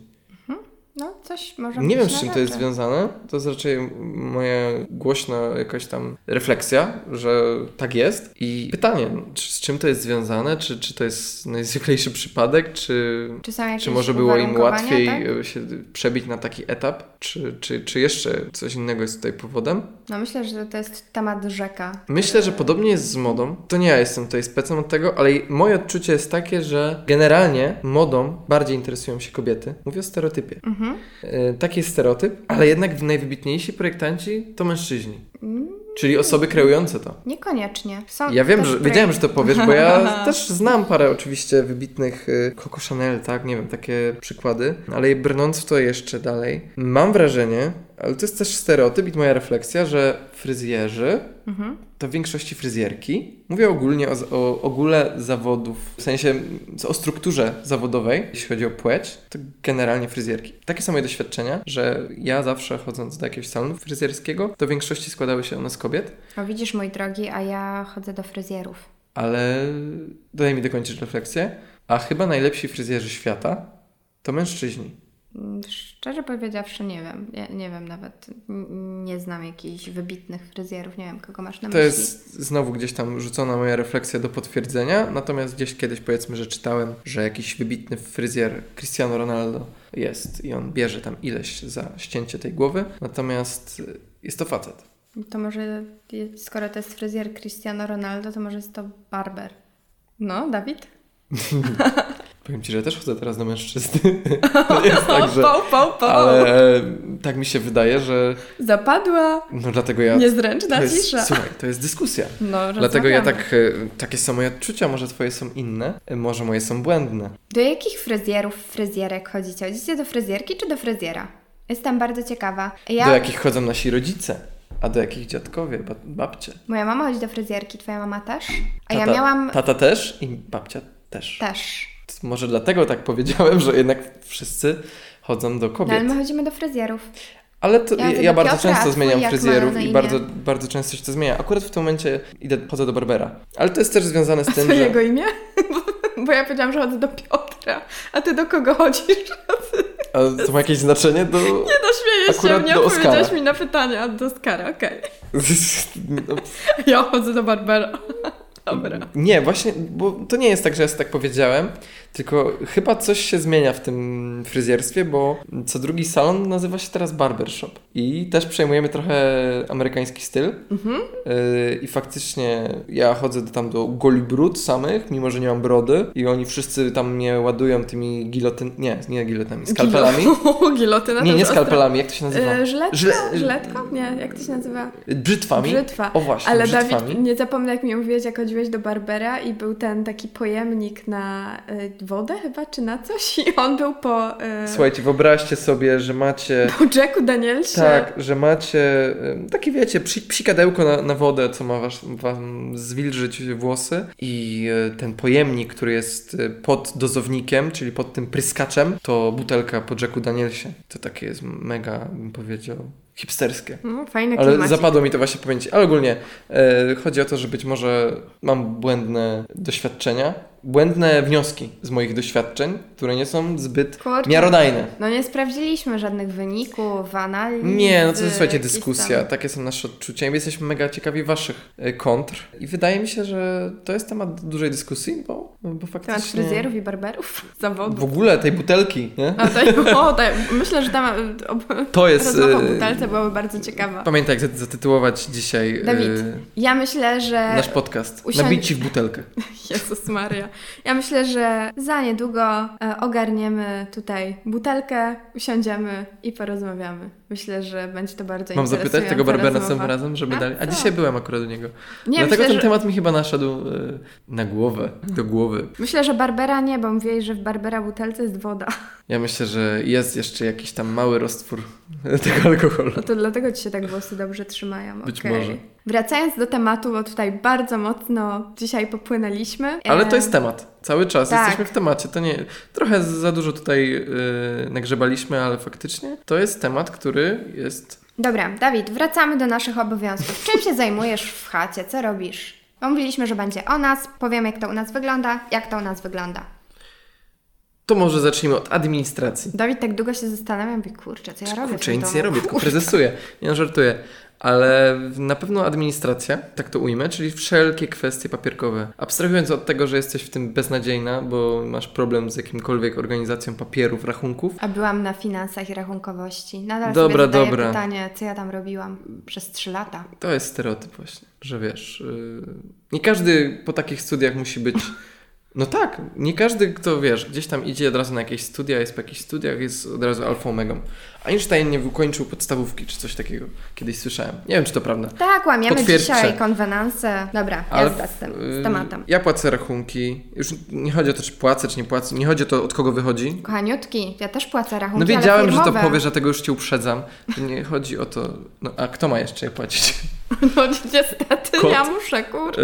[SPEAKER 2] No, coś może
[SPEAKER 1] Nie wiem, z czym to jest związane. To jest raczej moja głośna jakaś tam refleksja, że tak jest. I pytanie, czy, z czym to jest związane? Czy, czy to jest najzwyklejszy przypadek? Czy,
[SPEAKER 2] czy,
[SPEAKER 1] czy może było im łatwiej tak? się przebić na taki etap? Czy, czy, czy jeszcze coś innego jest tutaj powodem?
[SPEAKER 2] No myślę, że to jest temat rzeka.
[SPEAKER 1] Myślę, że podobnie jest z modą. To nie ja jestem tutaj specem od tego, ale moje odczucie jest takie, że generalnie modą bardziej interesują się kobiety. Mówię o stereotypie. Mhm. E, taki jest stereotyp, ale jednak najwybitniejsi projektanci to mężczyźni. Mm. Czyli osoby kreujące to.
[SPEAKER 2] Niekoniecznie. Są
[SPEAKER 1] ja wiem, że wiedziałem, że to powiesz, bo ja (laughs) też znam parę oczywiście wybitnych y, Coco Chanel, tak, nie wiem, takie przykłady, ale brnąc w to jeszcze dalej, mam wrażenie, ale to jest też stereotyp i moja refleksja, że fryzjerzy mhm. to w większości fryzjerki. Mówię ogólnie o, o ogóle zawodów, w sensie o strukturze zawodowej, jeśli chodzi o płeć, to generalnie fryzjerki. Takie są moje doświadczenia, że ja zawsze chodząc do jakiegoś salonu fryzjerskiego, to w większości składały się one z kobiet.
[SPEAKER 2] O widzisz, mój drogi, a ja chodzę do fryzjerów.
[SPEAKER 1] Ale daj mi dokończyć refleksję. A chyba najlepsi fryzjerzy świata to mężczyźni.
[SPEAKER 2] Szczerze powiedziawszy, nie wiem. Ja nie wiem nawet. Nie znam jakichś wybitnych fryzjerów. Nie wiem, kogo masz na
[SPEAKER 1] to
[SPEAKER 2] myśli.
[SPEAKER 1] To jest znowu gdzieś tam rzucona moja refleksja do potwierdzenia. Natomiast gdzieś kiedyś powiedzmy, że czytałem, że jakiś wybitny fryzjer Cristiano Ronaldo jest i on bierze tam ileś za ścięcie tej głowy. Natomiast jest to facet.
[SPEAKER 2] To może, skoro to jest fryzjer Cristiano Ronaldo, to może jest to barber. No, Dawid? (laughs)
[SPEAKER 1] Powiem Ci, że też chodzę teraz do mężczyzny. (laughs) To jest (laughs) tak, że... Pał, pał, pał. Ale tak mi się wydaje, że...
[SPEAKER 2] Zapadła.
[SPEAKER 1] No dlatego ja...
[SPEAKER 2] Niezręczna
[SPEAKER 1] to jest,
[SPEAKER 2] cisza.
[SPEAKER 1] Słuchaj, to jest dyskusja. No, Dlatego ja tak... E, takie są moje odczucia, może Twoje są inne, e, może moje są błędne.
[SPEAKER 2] Do jakich fryzjerów, fryzjerek chodzicie? Chodzicie do fryzjerki czy do fryzjera? Jestem bardzo ciekawa.
[SPEAKER 1] Ja... Do jakich chodzą nasi rodzice? A do jakich dziadkowie, babcie?
[SPEAKER 2] Moja mama chodzi do fryzjerki, twoja mama też? A tata, ja miałam...
[SPEAKER 1] Tata też i babcia też.
[SPEAKER 2] Też.
[SPEAKER 1] Może dlatego tak powiedziałem, że jednak wszyscy chodzą do kobiet. No,
[SPEAKER 2] ale my chodzimy do fryzjerów.
[SPEAKER 1] Ale to, ja, ja bardzo Piotra, często zmieniam fryzjerów i bardzo, bardzo często się to zmienia. Akurat w tym momencie idę, chodzę do Barbera. Ale to jest też związane z tym,
[SPEAKER 2] a że... jego imię? (laughs) Bo, bo ja powiedziałam, że chodzę do Piotra. A ty do kogo chodzisz?
[SPEAKER 1] A to ma jakieś znaczenie? Do... (laughs) Nie,
[SPEAKER 2] no śmieję się, nie odpowiedziałeś mi na pytania. Do Oscara, okej. Okay. no. (laughs) Ja chodzę do Barbera. Dobra.
[SPEAKER 1] Nie, właśnie, bo to nie jest tak, że ja tak powiedziałem, tylko chyba coś się zmienia w tym fryzjerstwie, bo co drugi salon nazywa się teraz barbershop. I też przejmujemy trochę amerykański styl. Mhm. Yy, I faktycznie ja chodzę tam do golibrud samych, mimo że nie mam brody. I oni wszyscy tam mnie ładują tymi gilotyn... Nie, nie gilotynami, skalpelami. (laughs)
[SPEAKER 2] Gilotyna
[SPEAKER 1] Nie, nie skalpelami, jak to się nazywa?
[SPEAKER 2] Yy, żyletka? Żyle... Żyletka? Nie, jak to się nazywa?
[SPEAKER 1] Brzytwami.
[SPEAKER 2] Brzytwa.
[SPEAKER 1] O właśnie,
[SPEAKER 2] Ale brzytwami. Dawid, nie zapomnę jak mi mówiłeś, jak chodziłeś do Barbera i był ten taki pojemnik na y, wodę chyba, czy na coś i on był po...
[SPEAKER 1] Yy... Słuchajcie, wyobraźcie sobie, że macie... (laughs)
[SPEAKER 2] Po Jacku Danielsie.
[SPEAKER 1] Tak, że macie takie wiecie, psi, psikadełko na, na wodę, co ma was, wam zwilżyć włosy i e, ten pojemnik, który jest e, pod dozownikiem, czyli pod tym pryskaczem, to butelka po Jacku Danielsie. To takie jest mega, bym powiedział, hipsterskie.
[SPEAKER 2] No, fajne
[SPEAKER 1] Ale
[SPEAKER 2] klimacik.
[SPEAKER 1] zapadło mi to właśnie pamięci. Ale ogólnie e, chodzi o to, że być może mam błędne doświadczenia, błędne wnioski z moich doświadczeń, które nie są zbyt
[SPEAKER 2] Kurczę.
[SPEAKER 1] miarodajne.
[SPEAKER 2] No nie sprawdziliśmy żadnych wyników, analiz.
[SPEAKER 1] Nie, no to jest, słuchajcie, dyskusja.
[SPEAKER 2] tam-
[SPEAKER 1] Takie są nasze odczucia my jesteśmy mega ciekawi waszych e, kontr. I wydaje mi się, że to jest temat dużej dyskusji, bo, bo
[SPEAKER 2] Temat
[SPEAKER 1] faktycznie...
[SPEAKER 2] fryzjerów i barberów, (laughs)
[SPEAKER 1] W
[SPEAKER 2] zawodów.
[SPEAKER 1] ogóle tej butelki, nie?
[SPEAKER 2] A to, o, to, myślę, że tam
[SPEAKER 1] To jest...
[SPEAKER 2] rozmowa o
[SPEAKER 1] e,
[SPEAKER 2] butelce byłaby bardzo ciekawa.
[SPEAKER 1] Pamiętaj, jak zatytułować dzisiaj e,
[SPEAKER 2] Dawid, Ja myślę, że...
[SPEAKER 1] nasz podcast.
[SPEAKER 2] usiądź-
[SPEAKER 1] Nabić ci w butelkę. (laughs)
[SPEAKER 2] Jezus Maria. Ja myślę, że za niedługo e, ogarniemy tutaj butelkę, usiądziemy i porozmawiamy. Myślę, że będzie to bardzo
[SPEAKER 1] Mam zapytać tego Barbera następnym razem, żeby
[SPEAKER 2] A
[SPEAKER 1] dali. A dzisiaj byłem akurat u niego.
[SPEAKER 2] Nie,
[SPEAKER 1] Dlatego
[SPEAKER 2] myślę,
[SPEAKER 1] ten
[SPEAKER 2] że,
[SPEAKER 1] temat mi chyba naszedł e, na głowę, do głowy.
[SPEAKER 2] myślę, że Barbera nie, bo mówiłeś, że w Barbera butelce jest woda.
[SPEAKER 1] Ja myślę, że jest jeszcze jakiś tam mały roztwór (laughs) tego alkoholu.
[SPEAKER 2] No to dlatego ci się tak włosy dobrze trzymają.
[SPEAKER 1] Być
[SPEAKER 2] okej.
[SPEAKER 1] może.
[SPEAKER 2] Wracając do tematu, bo tutaj bardzo mocno dzisiaj popłynęliśmy.
[SPEAKER 1] Ale to jest temat. Cały czas
[SPEAKER 2] tak.
[SPEAKER 1] jesteśmy w temacie. To nie. Trochę za dużo tutaj e, nagrzebaliśmy, ale faktycznie to jest temat, który jest.
[SPEAKER 2] Dobra, Dawid, wracamy do naszych obowiązków. Czym się zajmujesz w chacie? Co robisz? Mówiliśmy, że będzie o nas, powiemy jak to u nas wygląda, jak to u nas wygląda.
[SPEAKER 1] To może zacznijmy od administracji.
[SPEAKER 2] Dawid tak długo się zastanawia, mówię, kurczę, co ja robię?
[SPEAKER 1] Kurczę, nic nie robię, tylko prezesuję. Nie no, żartuję. Ale na pewno administracja, tak to ujmę, czyli wszelkie kwestie papierkowe. Abstrahując od tego, że jesteś w tym beznadziejna, bo masz problem z jakimkolwiek organizacją papierów, rachunków,
[SPEAKER 2] A byłam na finansach i rachunkowości. Nadal
[SPEAKER 1] Dobra,
[SPEAKER 2] sobie
[SPEAKER 1] dobra.
[SPEAKER 2] pytanie, co ja tam robiłam przez trzy lata.
[SPEAKER 1] to jest stereotyp właśnie, że wiesz, yy, nie każdy po takich studiach musi być... (laughs) No tak, nie każdy, kto wiesz, gdzieś tam idzie od razu na jakieś studia, jest po jakichś studiach, jest od razu alfą omegą. Einstein nie ukończył podstawówki, czy coś takiego. Kiedyś słyszałem. Nie wiem, czy to prawda.
[SPEAKER 2] Tak, łamiemy dzisiaj konwenanse. Dobra,
[SPEAKER 1] Ale
[SPEAKER 2] jazda z, tym, z tematem.
[SPEAKER 1] Ja płacę rachunki. Już nie chodzi o to, czy płacę, czy nie płacę. Nie chodzi o to, od kogo wychodzi.
[SPEAKER 2] Kochaniutki, ja też płacę rachunki,
[SPEAKER 1] No wiedziałem,
[SPEAKER 2] ale
[SPEAKER 1] że to
[SPEAKER 2] firmowe.
[SPEAKER 1] powiesz, dlatego już cię uprzedzam. Nie chodzi o to. No a kto ma jeszcze je płacić? (laughs) (laughs)
[SPEAKER 2] No niestety,
[SPEAKER 1] Kot.
[SPEAKER 2] ja muszę, kurczę.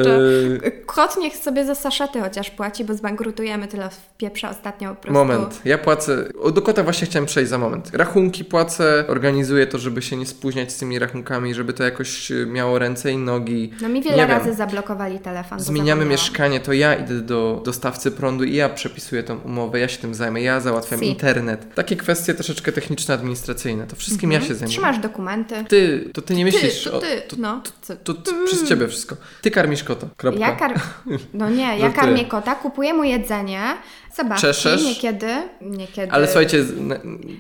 [SPEAKER 1] Yy,
[SPEAKER 2] Kot niech sobie za saszety chociaż płaci, bo zbankrutujemy tyle w pieprze ostatnio po prostu.
[SPEAKER 1] moment. Ja płacę. O, do kota właśnie chciałem przejść za moment. Rachunki płacę, organizuję to, żeby się nie spóźniać z tymi rachunkami, żeby to jakoś y, miało ręce i nogi.
[SPEAKER 2] No mi wiele
[SPEAKER 1] Nie wiem.
[SPEAKER 2] razy zablokowali telefon.
[SPEAKER 1] Zmieniamy mieszkanie, to ja idę do dostawcy prądu i ja przepisuję tą umowę, ja się tym zajmę, ja załatwiam
[SPEAKER 2] Si.
[SPEAKER 1] internet. Takie kwestie troszeczkę techniczno-administracyjne, to wszystkim ja się zajmuję.
[SPEAKER 2] Mhm. Trzymasz dokumenty.
[SPEAKER 1] Ty, to ty nie myślisz
[SPEAKER 2] ty, to
[SPEAKER 1] o...
[SPEAKER 2] ty,
[SPEAKER 1] To,
[SPEAKER 2] no. Co?
[SPEAKER 1] to, to przez ciebie wszystko. Ty karmisz kota. Kropka.
[SPEAKER 2] Ja kar... (laughs) No nie, ja karmię kota, kupuję mu jedzenie, zabawki,
[SPEAKER 1] Czeszesz?
[SPEAKER 2] niekiedy, niekiedy...
[SPEAKER 1] Ale słuchajcie,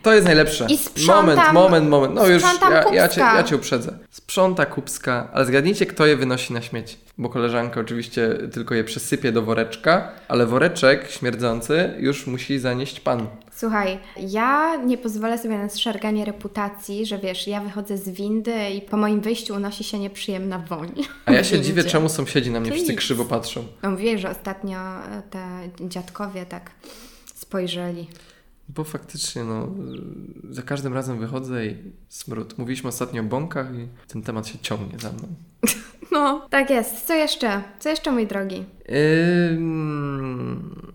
[SPEAKER 1] to jest najlepsze.
[SPEAKER 2] I sprzątam-
[SPEAKER 1] Moment, moment, moment. No już, ja, ja, cię, ja cię uprzedzę. Sprząta kupska, ale zgadnijcie, kto je wynosi na śmieci. Bo koleżanka oczywiście tylko je przesypie do woreczka, ale woreczek śmierdzący już musi zanieść pan.
[SPEAKER 2] Słuchaj, ja nie pozwolę sobie na zszarganie reputacji, że wiesz, ja wychodzę z windy i po moim wyjściu unosi się nieprzyjemna woń.
[SPEAKER 1] A ja (laughs) się dziwię, czemu sąsiedzi na mnie wszyscy krzywo patrzą.
[SPEAKER 2] No mówię, że ostatnio e, te dziadkowie tak spojrzeli.
[SPEAKER 1] Bo faktycznie, no, y, za każdym razem wychodzę i smród. Mówiliśmy ostatnio o bąkach i ten temat się ciągnie za mną. (laughs)
[SPEAKER 2] No, tak jest. Co jeszcze? Co jeszcze, mój drogi?
[SPEAKER 1] Ym,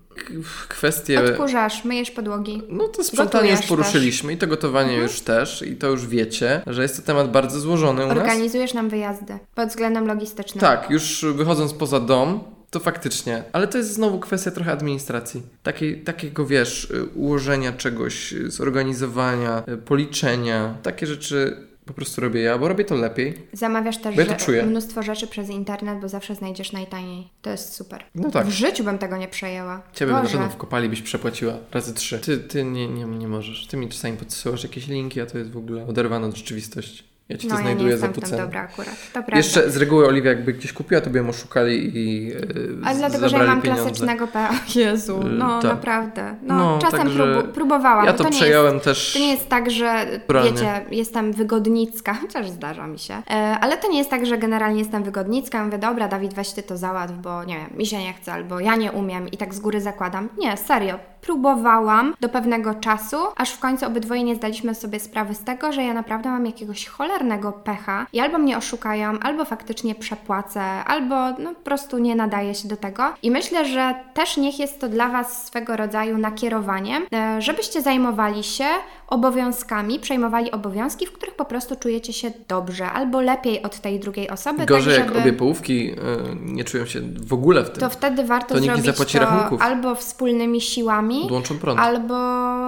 [SPEAKER 1] kwestie...
[SPEAKER 2] Odkurzasz, myjesz podłogi.
[SPEAKER 1] No to sprzątanie już poruszyliśmy i to gotowanie już też i to już wiecie, że jest to temat bardzo złożony u nas.
[SPEAKER 2] Organizujesz nam wyjazdy pod względem logistycznym.
[SPEAKER 1] Tak, już wychodząc poza dom, to faktycznie, ale to jest znowu kwestia trochę administracji. Takiej, takiego, wiesz, y, ułożenia czegoś, y, zorganizowania, y, policzenia, takie rzeczy po prostu robię ja, bo robię to lepiej.
[SPEAKER 2] Zamawiasz też
[SPEAKER 1] ja
[SPEAKER 2] że- mnóstwo rzeczy przez internet, bo zawsze znajdziesz najtaniej. To jest super.
[SPEAKER 1] No tak.
[SPEAKER 2] W życiu bym tego nie przejęła.
[SPEAKER 1] Ciebie by na
[SPEAKER 2] Boże.
[SPEAKER 1] pewno wkopali, byś przepłaciła razy trzy. Ty, ty nie, nie, nie możesz. Ty mi czasami podsyłasz jakieś linki, a to jest w ogóle oderwane od rzeczywistości. Ja ci to
[SPEAKER 2] No ja nie
[SPEAKER 1] znajduję za ceny.
[SPEAKER 2] dobra akurat. To.
[SPEAKER 1] Jeszcze z reguły Oliwia jakby gdzieś kupiła, to by ją oszukali i yy,
[SPEAKER 2] Ale dlatego, że ja mam
[SPEAKER 1] pieniądze.
[SPEAKER 2] klasycznego P. Jezu,
[SPEAKER 1] Yy,
[SPEAKER 2] no
[SPEAKER 1] tak.
[SPEAKER 2] naprawdę. No,
[SPEAKER 1] No,
[SPEAKER 2] czasem
[SPEAKER 1] także
[SPEAKER 2] próbu- próbowałam.
[SPEAKER 1] Ja to,
[SPEAKER 2] to nie
[SPEAKER 1] przejąłem
[SPEAKER 2] jest,
[SPEAKER 1] też.
[SPEAKER 2] To nie jest tak, że
[SPEAKER 1] Naturalnie.
[SPEAKER 2] wiecie, jestem wygodnicka, (laughs) chociaż zdarza mi się, e, ale to nie jest tak, że generalnie jestem wygodnicka, mówię, dobra, Dawid, weź ty to załatw, bo nie wiem, mi się nie chce, albo ja nie umiem i tak z góry zakładam. Nie, serio. Próbowałam do pewnego czasu, aż w końcu obydwoje nie zdaliśmy sobie sprawy z tego, że ja naprawdę mam jakiegoś cholernego pecha i albo mnie oszukają, albo faktycznie przepłacę, albo no, po prostu nie nadaje się do tego. I myślę, że też niech jest to dla Was swego rodzaju nakierowaniem, e, żebyście zajmowali się obowiązkami, przejmowali obowiązki, w których po prostu czujecie się dobrze albo lepiej od tej drugiej osoby.
[SPEAKER 1] Gorzej
[SPEAKER 2] tak,
[SPEAKER 1] jak
[SPEAKER 2] żeby...
[SPEAKER 1] obie połówki y, nie czują się w ogóle w tym.
[SPEAKER 2] To wtedy warto
[SPEAKER 1] To
[SPEAKER 2] zrobić
[SPEAKER 1] zapłaci
[SPEAKER 2] to
[SPEAKER 1] rachunków.
[SPEAKER 2] albo wspólnymi siłami,
[SPEAKER 1] Odłączą prąd.
[SPEAKER 2] albo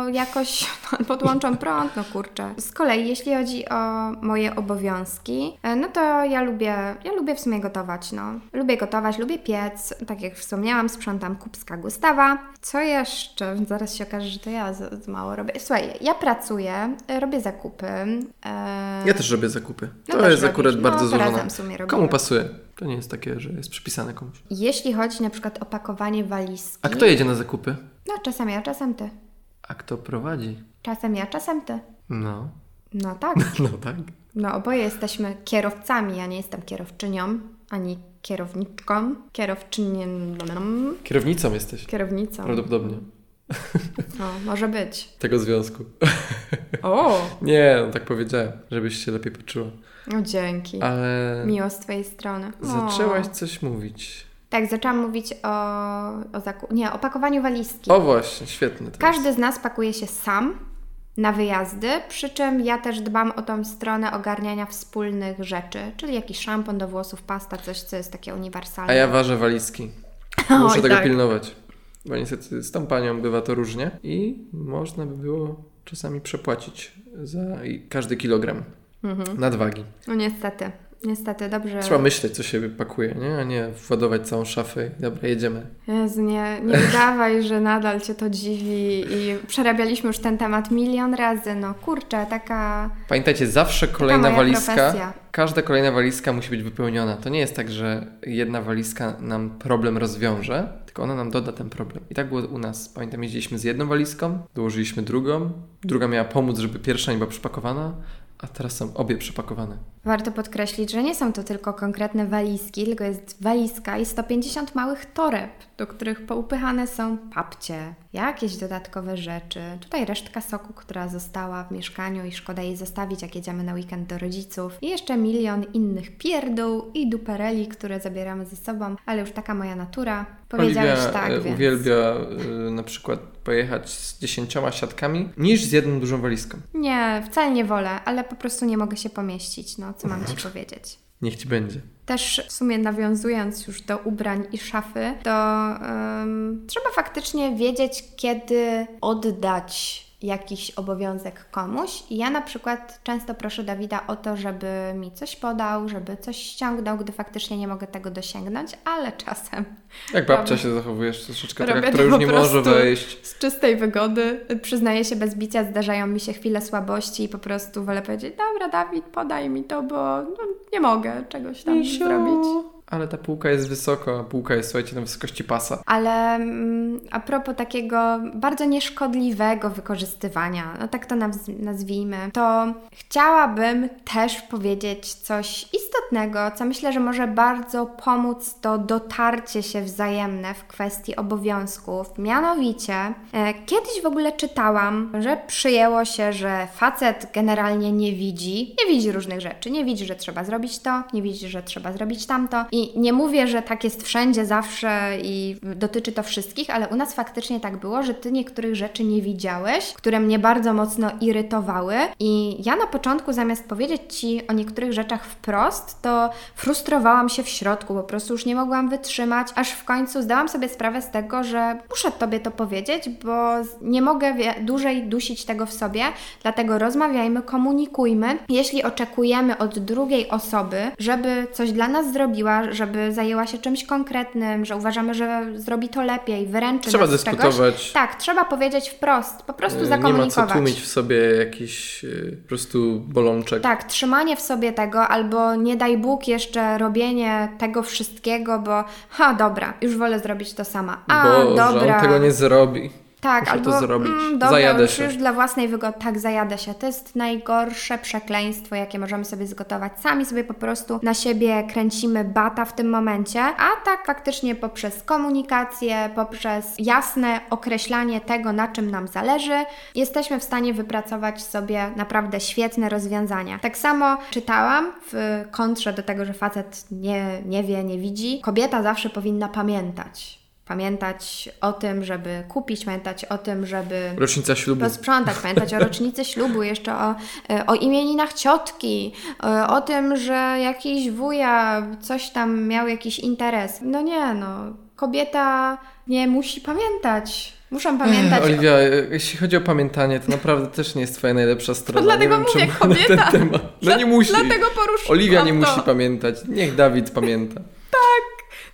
[SPEAKER 2] jakoś (laughs) podłączą prąd, no kurczę. Z kolei, jeśli chodzi o moje obowiązki, e, no to ja lubię, ja lubię w sumie gotować, no. Lubię gotować, lubię piec, tak jak wspomniałam, sprzątam kubska Gustawa. Co jeszcze? Zaraz się okaże, że to ja za, za mało robię. Słuchaj, ja pracuję, e, robię zakupy. e,
[SPEAKER 1] Ja też robię zakupy.
[SPEAKER 2] no
[SPEAKER 1] To jest
[SPEAKER 2] robisz.
[SPEAKER 1] akurat
[SPEAKER 2] No,
[SPEAKER 1] bardzo złożone. Komu pasuje? To nie jest takie, że jest przypisane komuś.
[SPEAKER 2] Jeśli chodzi na przykład o pakowanie walizki.
[SPEAKER 1] A kto jedzie na zakupy?
[SPEAKER 2] No, czasem ja, czasem ty.
[SPEAKER 1] A kto prowadzi?
[SPEAKER 2] Czasem ja, czasem ty.
[SPEAKER 1] No,
[SPEAKER 2] No tak. (laughs)
[SPEAKER 1] no tak.
[SPEAKER 2] No, oboje jesteśmy kierowcami. Ja nie jestem kierowczynią, ani kierowniczką. Kierowczynią.
[SPEAKER 1] Kierownicą jesteś.
[SPEAKER 2] Kierownicą.
[SPEAKER 1] Prawdopodobnie.
[SPEAKER 2] No, może być.
[SPEAKER 1] Tego związku.
[SPEAKER 2] O! (laughs)
[SPEAKER 1] Nie, no tak powiedziałem, żebyś się lepiej poczuła.
[SPEAKER 2] No dzięki.
[SPEAKER 1] Ale
[SPEAKER 2] Miło z Twojej strony.
[SPEAKER 1] Zaczęłaś coś mówić.
[SPEAKER 2] Tak, zaczęłam mówić o, o zaku... Nie, o pakowaniu walizki.
[SPEAKER 1] O właśnie, świetne to
[SPEAKER 2] Każdy z nas pakuje się sam na wyjazdy, przy czym ja też dbam o tą stronę ogarniania wspólnych rzeczy, czyli jakiś szampon do włosów, pasta, coś, co jest takie uniwersalne.
[SPEAKER 1] A ja ważę walizki. Muszę
[SPEAKER 2] Oj,
[SPEAKER 1] tego
[SPEAKER 2] tak.
[SPEAKER 1] pilnować. Bo niestety z tą panią bywa to różnie i można by było czasami przepłacić za każdy kilogram
[SPEAKER 2] Mhm.
[SPEAKER 1] nadwagi.
[SPEAKER 2] No niestety, niestety, dobrze.
[SPEAKER 1] Trzeba myśleć, co się pakuje, nie? a nie władować całą szafę i dobra, jedziemy.
[SPEAKER 2] Jezu, nie, nie (laughs) udawaj, że nadal Cię to dziwi i przerabialiśmy już ten temat milion razy. No kurczę, taka...
[SPEAKER 1] Pamiętajcie, zawsze kolejna walizka,
[SPEAKER 2] profesja.
[SPEAKER 1] każda kolejna walizka musi być wypełniona. To nie jest tak, że jedna walizka nam problem rozwiąże, tylko ona nam doda ten problem. I tak było u nas. Pamiętam, jeździliśmy z jedną walizką, dołożyliśmy drugą, druga miała pomóc, żeby pierwsza nie była przepakowana, a teraz są obie przepakowane.
[SPEAKER 2] Warto podkreślić, że nie są to tylko konkretne walizki, tylko jest walizka i 150 małych toreb, do których poupychane są papcie, jakieś dodatkowe rzeczy. Tutaj resztka soku, która została w mieszkaniu i szkoda jej zostawić, jak jedziemy na weekend do rodziców. I jeszcze milion innych pierdół i dupereli, które zabieramy ze sobą, ale już taka moja natura. Powiedziałeś
[SPEAKER 1] Oliwia
[SPEAKER 2] tak,
[SPEAKER 1] e,
[SPEAKER 2] więc...
[SPEAKER 1] uwielbia e, na przykład pojechać z dziesięcioma siatkami niż z jedną dużą walizką.
[SPEAKER 2] Nie, wcale nie wolę, ale po prostu nie mogę się pomieścić, no co mam Ci powiedzieć.
[SPEAKER 1] Niech ci będzie.
[SPEAKER 2] Też w sumie nawiązując już do ubrań i szafy, to em, trzeba faktycznie wiedzieć, kiedy oddać jakiś obowiązek komuś. I ja na przykład często proszę Dawida o to, żeby mi coś podał, żeby coś ściągnął, gdy faktycznie nie mogę tego dosięgnąć, ale czasem
[SPEAKER 1] Jak babcia
[SPEAKER 2] Robię-
[SPEAKER 1] się zachowujesz troszeczkę taka, która już nie może wejść.
[SPEAKER 2] z czystej wygody. Przyznaję się bez bicia, zdarzają mi się chwile słabości i po prostu wolę powiedzieć, dobra Dawid, podaj mi to, bo no, nie mogę czegoś tam
[SPEAKER 1] Misiu.
[SPEAKER 2] zrobić.
[SPEAKER 1] Ale ta półka jest wysoko, a półka jest, słuchajcie, na wysokości pasa.
[SPEAKER 2] Ale mm, a propos takiego bardzo nieszkodliwego wykorzystywania, no tak to naz- nazwijmy, to chciałabym też powiedzieć coś co myślę, że może bardzo pomóc to dotarcie się wzajemne w kwestii obowiązków. Mianowicie, e, kiedyś w ogóle czytałam, że przyjęło się, że facet generalnie nie widzi, nie widzi różnych rzeczy, nie widzi, że trzeba zrobić to, nie widzi, że trzeba zrobić tamto. I nie mówię, że tak jest wszędzie, zawsze i dotyczy to wszystkich, ale u nas faktycznie tak było, że ty niektórych rzeczy nie widziałeś, które mnie bardzo mocno irytowały. I ja na początku, zamiast powiedzieć ci o niektórych rzeczach wprost, to frustrowałam się w środku, po prostu już nie mogłam wytrzymać, aż w końcu zdałam sobie sprawę z tego, że muszę tobie to powiedzieć, bo nie mogę dłużej dusić tego w sobie, dlatego rozmawiajmy, komunikujmy. Jeśli oczekujemy od drugiej osoby, żeby coś dla nas zrobiła, żeby zajęła się czymś konkretnym, że uważamy, że zrobi to lepiej, wyręczy
[SPEAKER 1] Trzeba
[SPEAKER 2] nas z czegoś,
[SPEAKER 1] dyskutować.
[SPEAKER 2] tak, trzeba powiedzieć wprost, po prostu
[SPEAKER 1] E, Nie ma co
[SPEAKER 2] zakomunikować.
[SPEAKER 1] tłumić w sobie jakiś e, po prostu bolączek.
[SPEAKER 2] Tak, trzymanie w sobie tego, albo nie daj Bóg jeszcze robienie tego wszystkiego, bo ha, dobra, już wolę zrobić to sama. A,
[SPEAKER 1] bo że
[SPEAKER 2] dobra.
[SPEAKER 1] on tego nie zrobi.
[SPEAKER 2] Tak,
[SPEAKER 1] Muszę
[SPEAKER 2] albo
[SPEAKER 1] to zrobić.
[SPEAKER 2] Mm, dobra,
[SPEAKER 1] Zajadę
[SPEAKER 2] już,
[SPEAKER 1] się.
[SPEAKER 2] już dla własnej wygody. Tak, zajadę się. To jest najgorsze przekleństwo, jakie możemy sobie zgotować. Sami sobie po prostu na siebie kręcimy bata w tym momencie, a tak faktycznie poprzez komunikację, poprzez jasne określanie tego, na czym nam zależy, jesteśmy w stanie wypracować sobie naprawdę świetne rozwiązania. Tak samo czytałam w kontrze do tego, że facet nie, nie wie, nie widzi. Kobieta zawsze powinna pamiętać. Pamiętać o tym, żeby kupić, pamiętać o tym, żeby
[SPEAKER 1] Rocznica ślubu.
[SPEAKER 2] posprzątać, pamiętać o rocznicy (laughs) ślubu, jeszcze o, e, o imieninach ciotki, e, o tym, że jakiś wuja coś tam miał jakiś interes. No nie, no. Kobieta nie musi pamiętać. Muszą pamiętać.
[SPEAKER 1] Ech, Oliwia, jeśli chodzi o pamiętanie, to naprawdę też nie jest twoja najlepsza strona.
[SPEAKER 2] No dlatego
[SPEAKER 1] nie wiem,
[SPEAKER 2] mówię, kobieta.
[SPEAKER 1] No nie musi.
[SPEAKER 2] Dlatego poruszyłam
[SPEAKER 1] Oliwia nie
[SPEAKER 2] to.
[SPEAKER 1] musi pamiętać. Niech Dawid pamięta.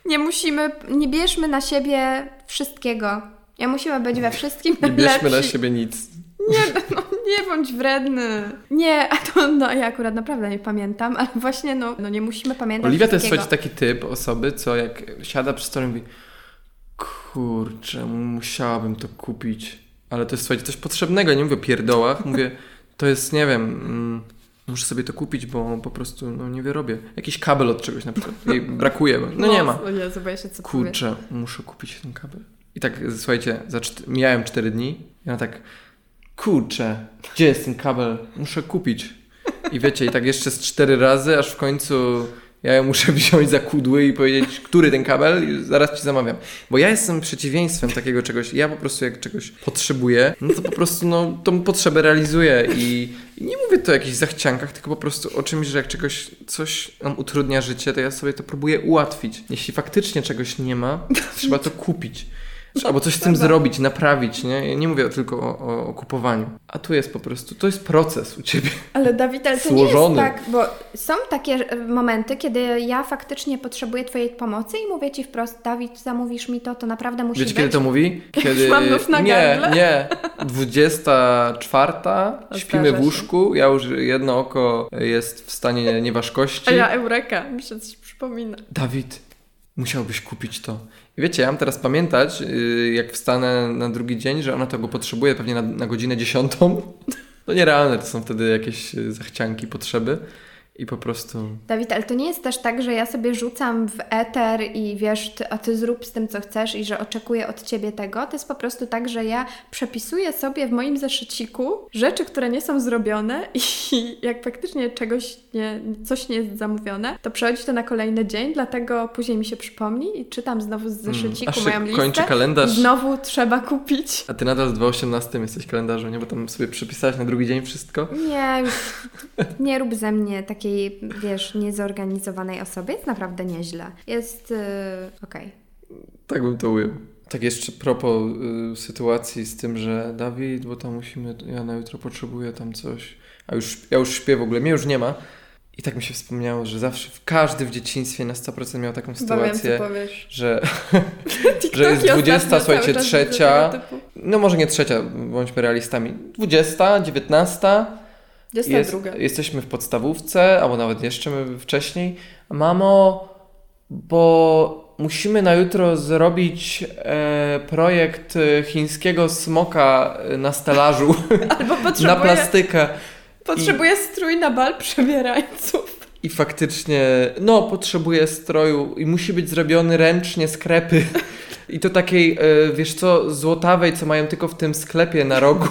[SPEAKER 2] Nie musimy, nie bierzmy na siebie wszystkiego. Nie musimy być we wszystkim
[SPEAKER 1] Nie bierzmy na siebie nic.
[SPEAKER 2] Nie, no, nie bądź wredny. Nie, a to no, ja akurat naprawdę nie pamiętam, ale właśnie no, no nie musimy pamiętać
[SPEAKER 1] Oliwia to jest słuchajcie, taki typ osoby, co jak siada przy stole i mówi kurczę, musiałabym to kupić. Ale to jest słuchajcie, coś potrzebnego, nie mówię o pierdołach, mówię, to jest, nie wiem, mm, muszę sobie to kupić, bo po prostu no, nie wyrobię. Jakiś kabel od czegoś na przykład, jej brakuje, bo, no nie ma.
[SPEAKER 2] Jezu, boję się co.
[SPEAKER 1] Kurczę, muszę kupić ten kabel. I tak, słuchajcie, za czt- mijałem 4 dni i ona tak, kurczę, gdzie jest ten kabel? Muszę kupić. I wiecie, i tak jeszcze z cztery razy, aż w końcu ja ją muszę (laughs) wziąć za kudły i powiedzieć, który ten kabel i zaraz ci zamawiam. Bo ja jestem przeciwieństwem takiego czegoś. Ja po prostu jak czegoś potrzebuję, no to po prostu no, tą potrzebę realizuję i, i nie mówię to o jakichś zachciankach, tylko po prostu o czymś, że jak czegoś, coś nam utrudnia życie, to ja sobie to próbuję ułatwić. Jeśli faktycznie czegoś nie ma, trzeba to kupić. Albo coś z tym zrobić, naprawić, nie? Ja nie mówię tylko o, o, o kupowaniu. A tu jest po prostu, to jest proces u ciebie.
[SPEAKER 2] Ale Dawid, ale to nie jest tak, bo są takie e, momenty, kiedy ja faktycznie potrzebuję Twojej pomocy i mówię Ci wprost, Dawid, zamówisz mi to, to naprawdę musi
[SPEAKER 1] Wiecie,
[SPEAKER 2] być.
[SPEAKER 1] kiedy to mówi? (laughs) Kiedy...
[SPEAKER 2] mam nóż na
[SPEAKER 1] nie,
[SPEAKER 2] gardle.
[SPEAKER 1] nie. 24, śpimy w łóżku, ja już jedno oko jest w stanie nieważkości.
[SPEAKER 2] A ja Eureka, mi się coś przypomina.
[SPEAKER 1] Dawid, musiałbyś kupić to. Wiecie, ja mam teraz pamiętać, yy, jak wstanę na drugi dzień, że ona tego potrzebuje pewnie na, na godzinę dziesiątą. (laughs) To nierealne, to są wtedy jakieś yy, zachcianki, potrzeby. I po prostu...
[SPEAKER 2] Dawid, ale to nie jest też tak, że ja sobie rzucam w eter i wiesz, ty, a ty zrób z tym, co chcesz i że oczekuję od ciebie tego. To jest po prostu tak, że ja przepisuję sobie w moim zeszyciku rzeczy, które nie są zrobione (laughs) i jak faktycznie czegoś nie, coś nie jest zamówione, to przechodzi to na kolejny dzień, dlatego później mi się przypomni i czytam znowu z zeszyciku
[SPEAKER 1] aż się
[SPEAKER 2] moją listę.
[SPEAKER 1] kończy kalendarz.
[SPEAKER 2] I znowu trzeba kupić.
[SPEAKER 1] A ty nadal z 2.18 jesteś w kalendarzu, nie? Bo tam sobie przepisałeś na drugi dzień wszystko.
[SPEAKER 2] Nie, już (laughs) nie rób ze mnie takiej, wiesz, niezorganizowanej osoby. Jest naprawdę nieźle. Jest yy, okej.
[SPEAKER 1] Tak bym to ujął. Tak jeszcze propos y, sytuacji z tym, że Dawid, bo tam musimy, ja na jutro potrzebuję tam coś, a już, ja już śpię w ogóle, mnie już nie ma. I tak mi się wspomniało, że zawsze, każdy w dzieciństwie na 100% miał taką sytuację,
[SPEAKER 2] powiesz.
[SPEAKER 1] że, (laughs) że jest 20, słuchajcie, trzecia, no może nie trzecia, bądźmy realistami, 20, 19, jest,
[SPEAKER 2] 22.
[SPEAKER 1] jesteśmy w podstawówce, albo nawet jeszcze wcześniej. Mamo, bo musimy na jutro zrobić e, projekt e, chińskiego smoka e, na stelażu, (laughs)
[SPEAKER 2] Albo
[SPEAKER 1] na
[SPEAKER 2] potrzebuję,
[SPEAKER 1] plastykę.
[SPEAKER 2] potrzebuję strój na bal przebierańców.
[SPEAKER 1] I faktycznie, no, potrzebuję stroju i musi być zrobiony ręcznie z krepy. (laughs) I to takiej, e, wiesz co, złotawej, co mają tylko w tym sklepie na rogu.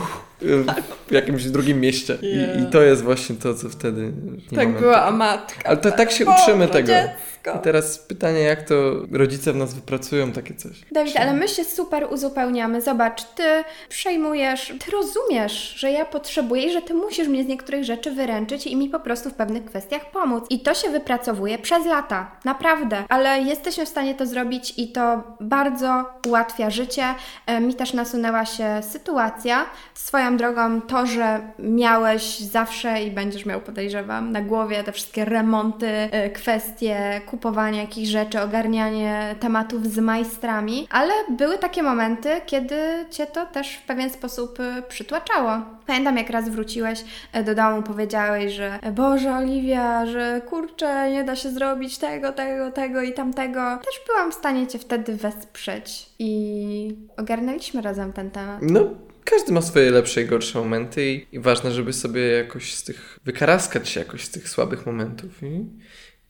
[SPEAKER 1] W jakimś drugim mieście. I, I to jest właśnie to, co wtedy.
[SPEAKER 2] Tak była
[SPEAKER 1] tego.
[SPEAKER 2] amatka.
[SPEAKER 1] Ale to tak się
[SPEAKER 2] Boże,
[SPEAKER 1] uczymy tego.
[SPEAKER 2] dziecko.
[SPEAKER 1] I teraz pytanie, jak to rodzice w nas wypracują takie coś?
[SPEAKER 2] Dawid, ale my się super uzupełniamy. Zobacz, ty przejmujesz, ty rozumiesz, że ja potrzebuję i że ty musisz mnie z niektórych rzeczy wyręczyć i mi po prostu w pewnych kwestiach pomóc. I to się wypracowuje przez lata, naprawdę. Ale jesteśmy w stanie to zrobić i to bardzo ułatwia życie. E, Mi też nasunęła się sytuacja. Swoją drogą to, że miałeś zawsze i będziesz miał, podejrzewam, na głowie te wszystkie remonty, e, kwestie kupowanie jakichś rzeczy, ogarnianie tematów z majstrami, ale były takie momenty, kiedy cię to też w pewien sposób y, przytłaczało. Pamiętam, jak raz wróciłeś e, do domu, powiedziałeś, że Boże, Oliwia, że kurczę, nie da się zrobić tego, tego, tego i tamtego. Też byłam w stanie Cię wtedy wesprzeć i ogarnęliśmy razem ten temat.
[SPEAKER 1] No, każdy ma swoje lepsze i gorsze momenty i, i ważne, żeby sobie jakoś z tych, wykaraskać się jakoś z tych słabych momentów i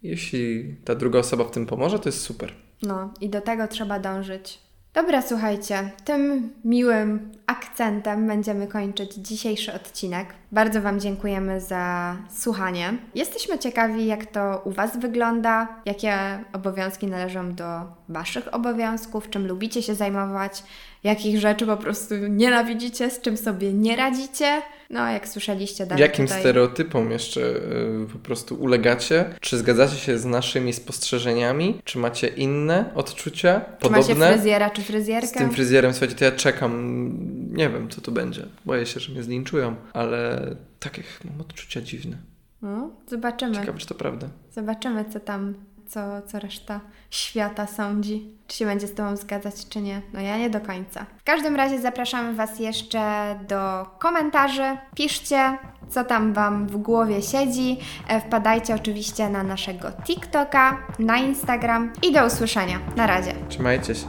[SPEAKER 1] jeśli ta druga osoba w tym pomoże, to jest super.
[SPEAKER 2] No i do tego trzeba dążyć. Dobra, słuchajcie, tym miłym akcentem będziemy kończyć dzisiejszy odcinek. Bardzo Wam dziękujemy za słuchanie. Jesteśmy ciekawi, jak to u Was wygląda, jakie obowiązki należą do Waszych obowiązków, czym lubicie się zajmować, jakich rzeczy po prostu nienawidzicie, z czym sobie nie radzicie. No, jak słyszeliście,
[SPEAKER 1] dalej. Jakim tutaj... stereotypom jeszcze y, po prostu ulegacie? Czy zgadzacie się z naszymi spostrzeżeniami? Czy macie inne odczucia? Podobne?
[SPEAKER 2] Czy macie fryzjera czy fryzjerkę?
[SPEAKER 1] Z tym fryzjerem, słuchajcie, to ja czekam. Nie wiem, co to będzie. Boję się, że mnie zlinczują, ale takie mam odczucia dziwne.
[SPEAKER 2] No, zobaczymy.
[SPEAKER 1] Ciekawe, czy to prawda.
[SPEAKER 2] Zobaczymy, co tam co, co reszta świata sądzi. Czy się będzie z Tobą zgadzać, czy nie. No ja nie do końca. W każdym razie zapraszamy Was jeszcze do komentarzy. Piszcie, co tam Wam w głowie siedzi. E, wpadajcie oczywiście na naszego TikToka, na Instagram i do usłyszenia. Na razie.
[SPEAKER 1] Trzymajcie się.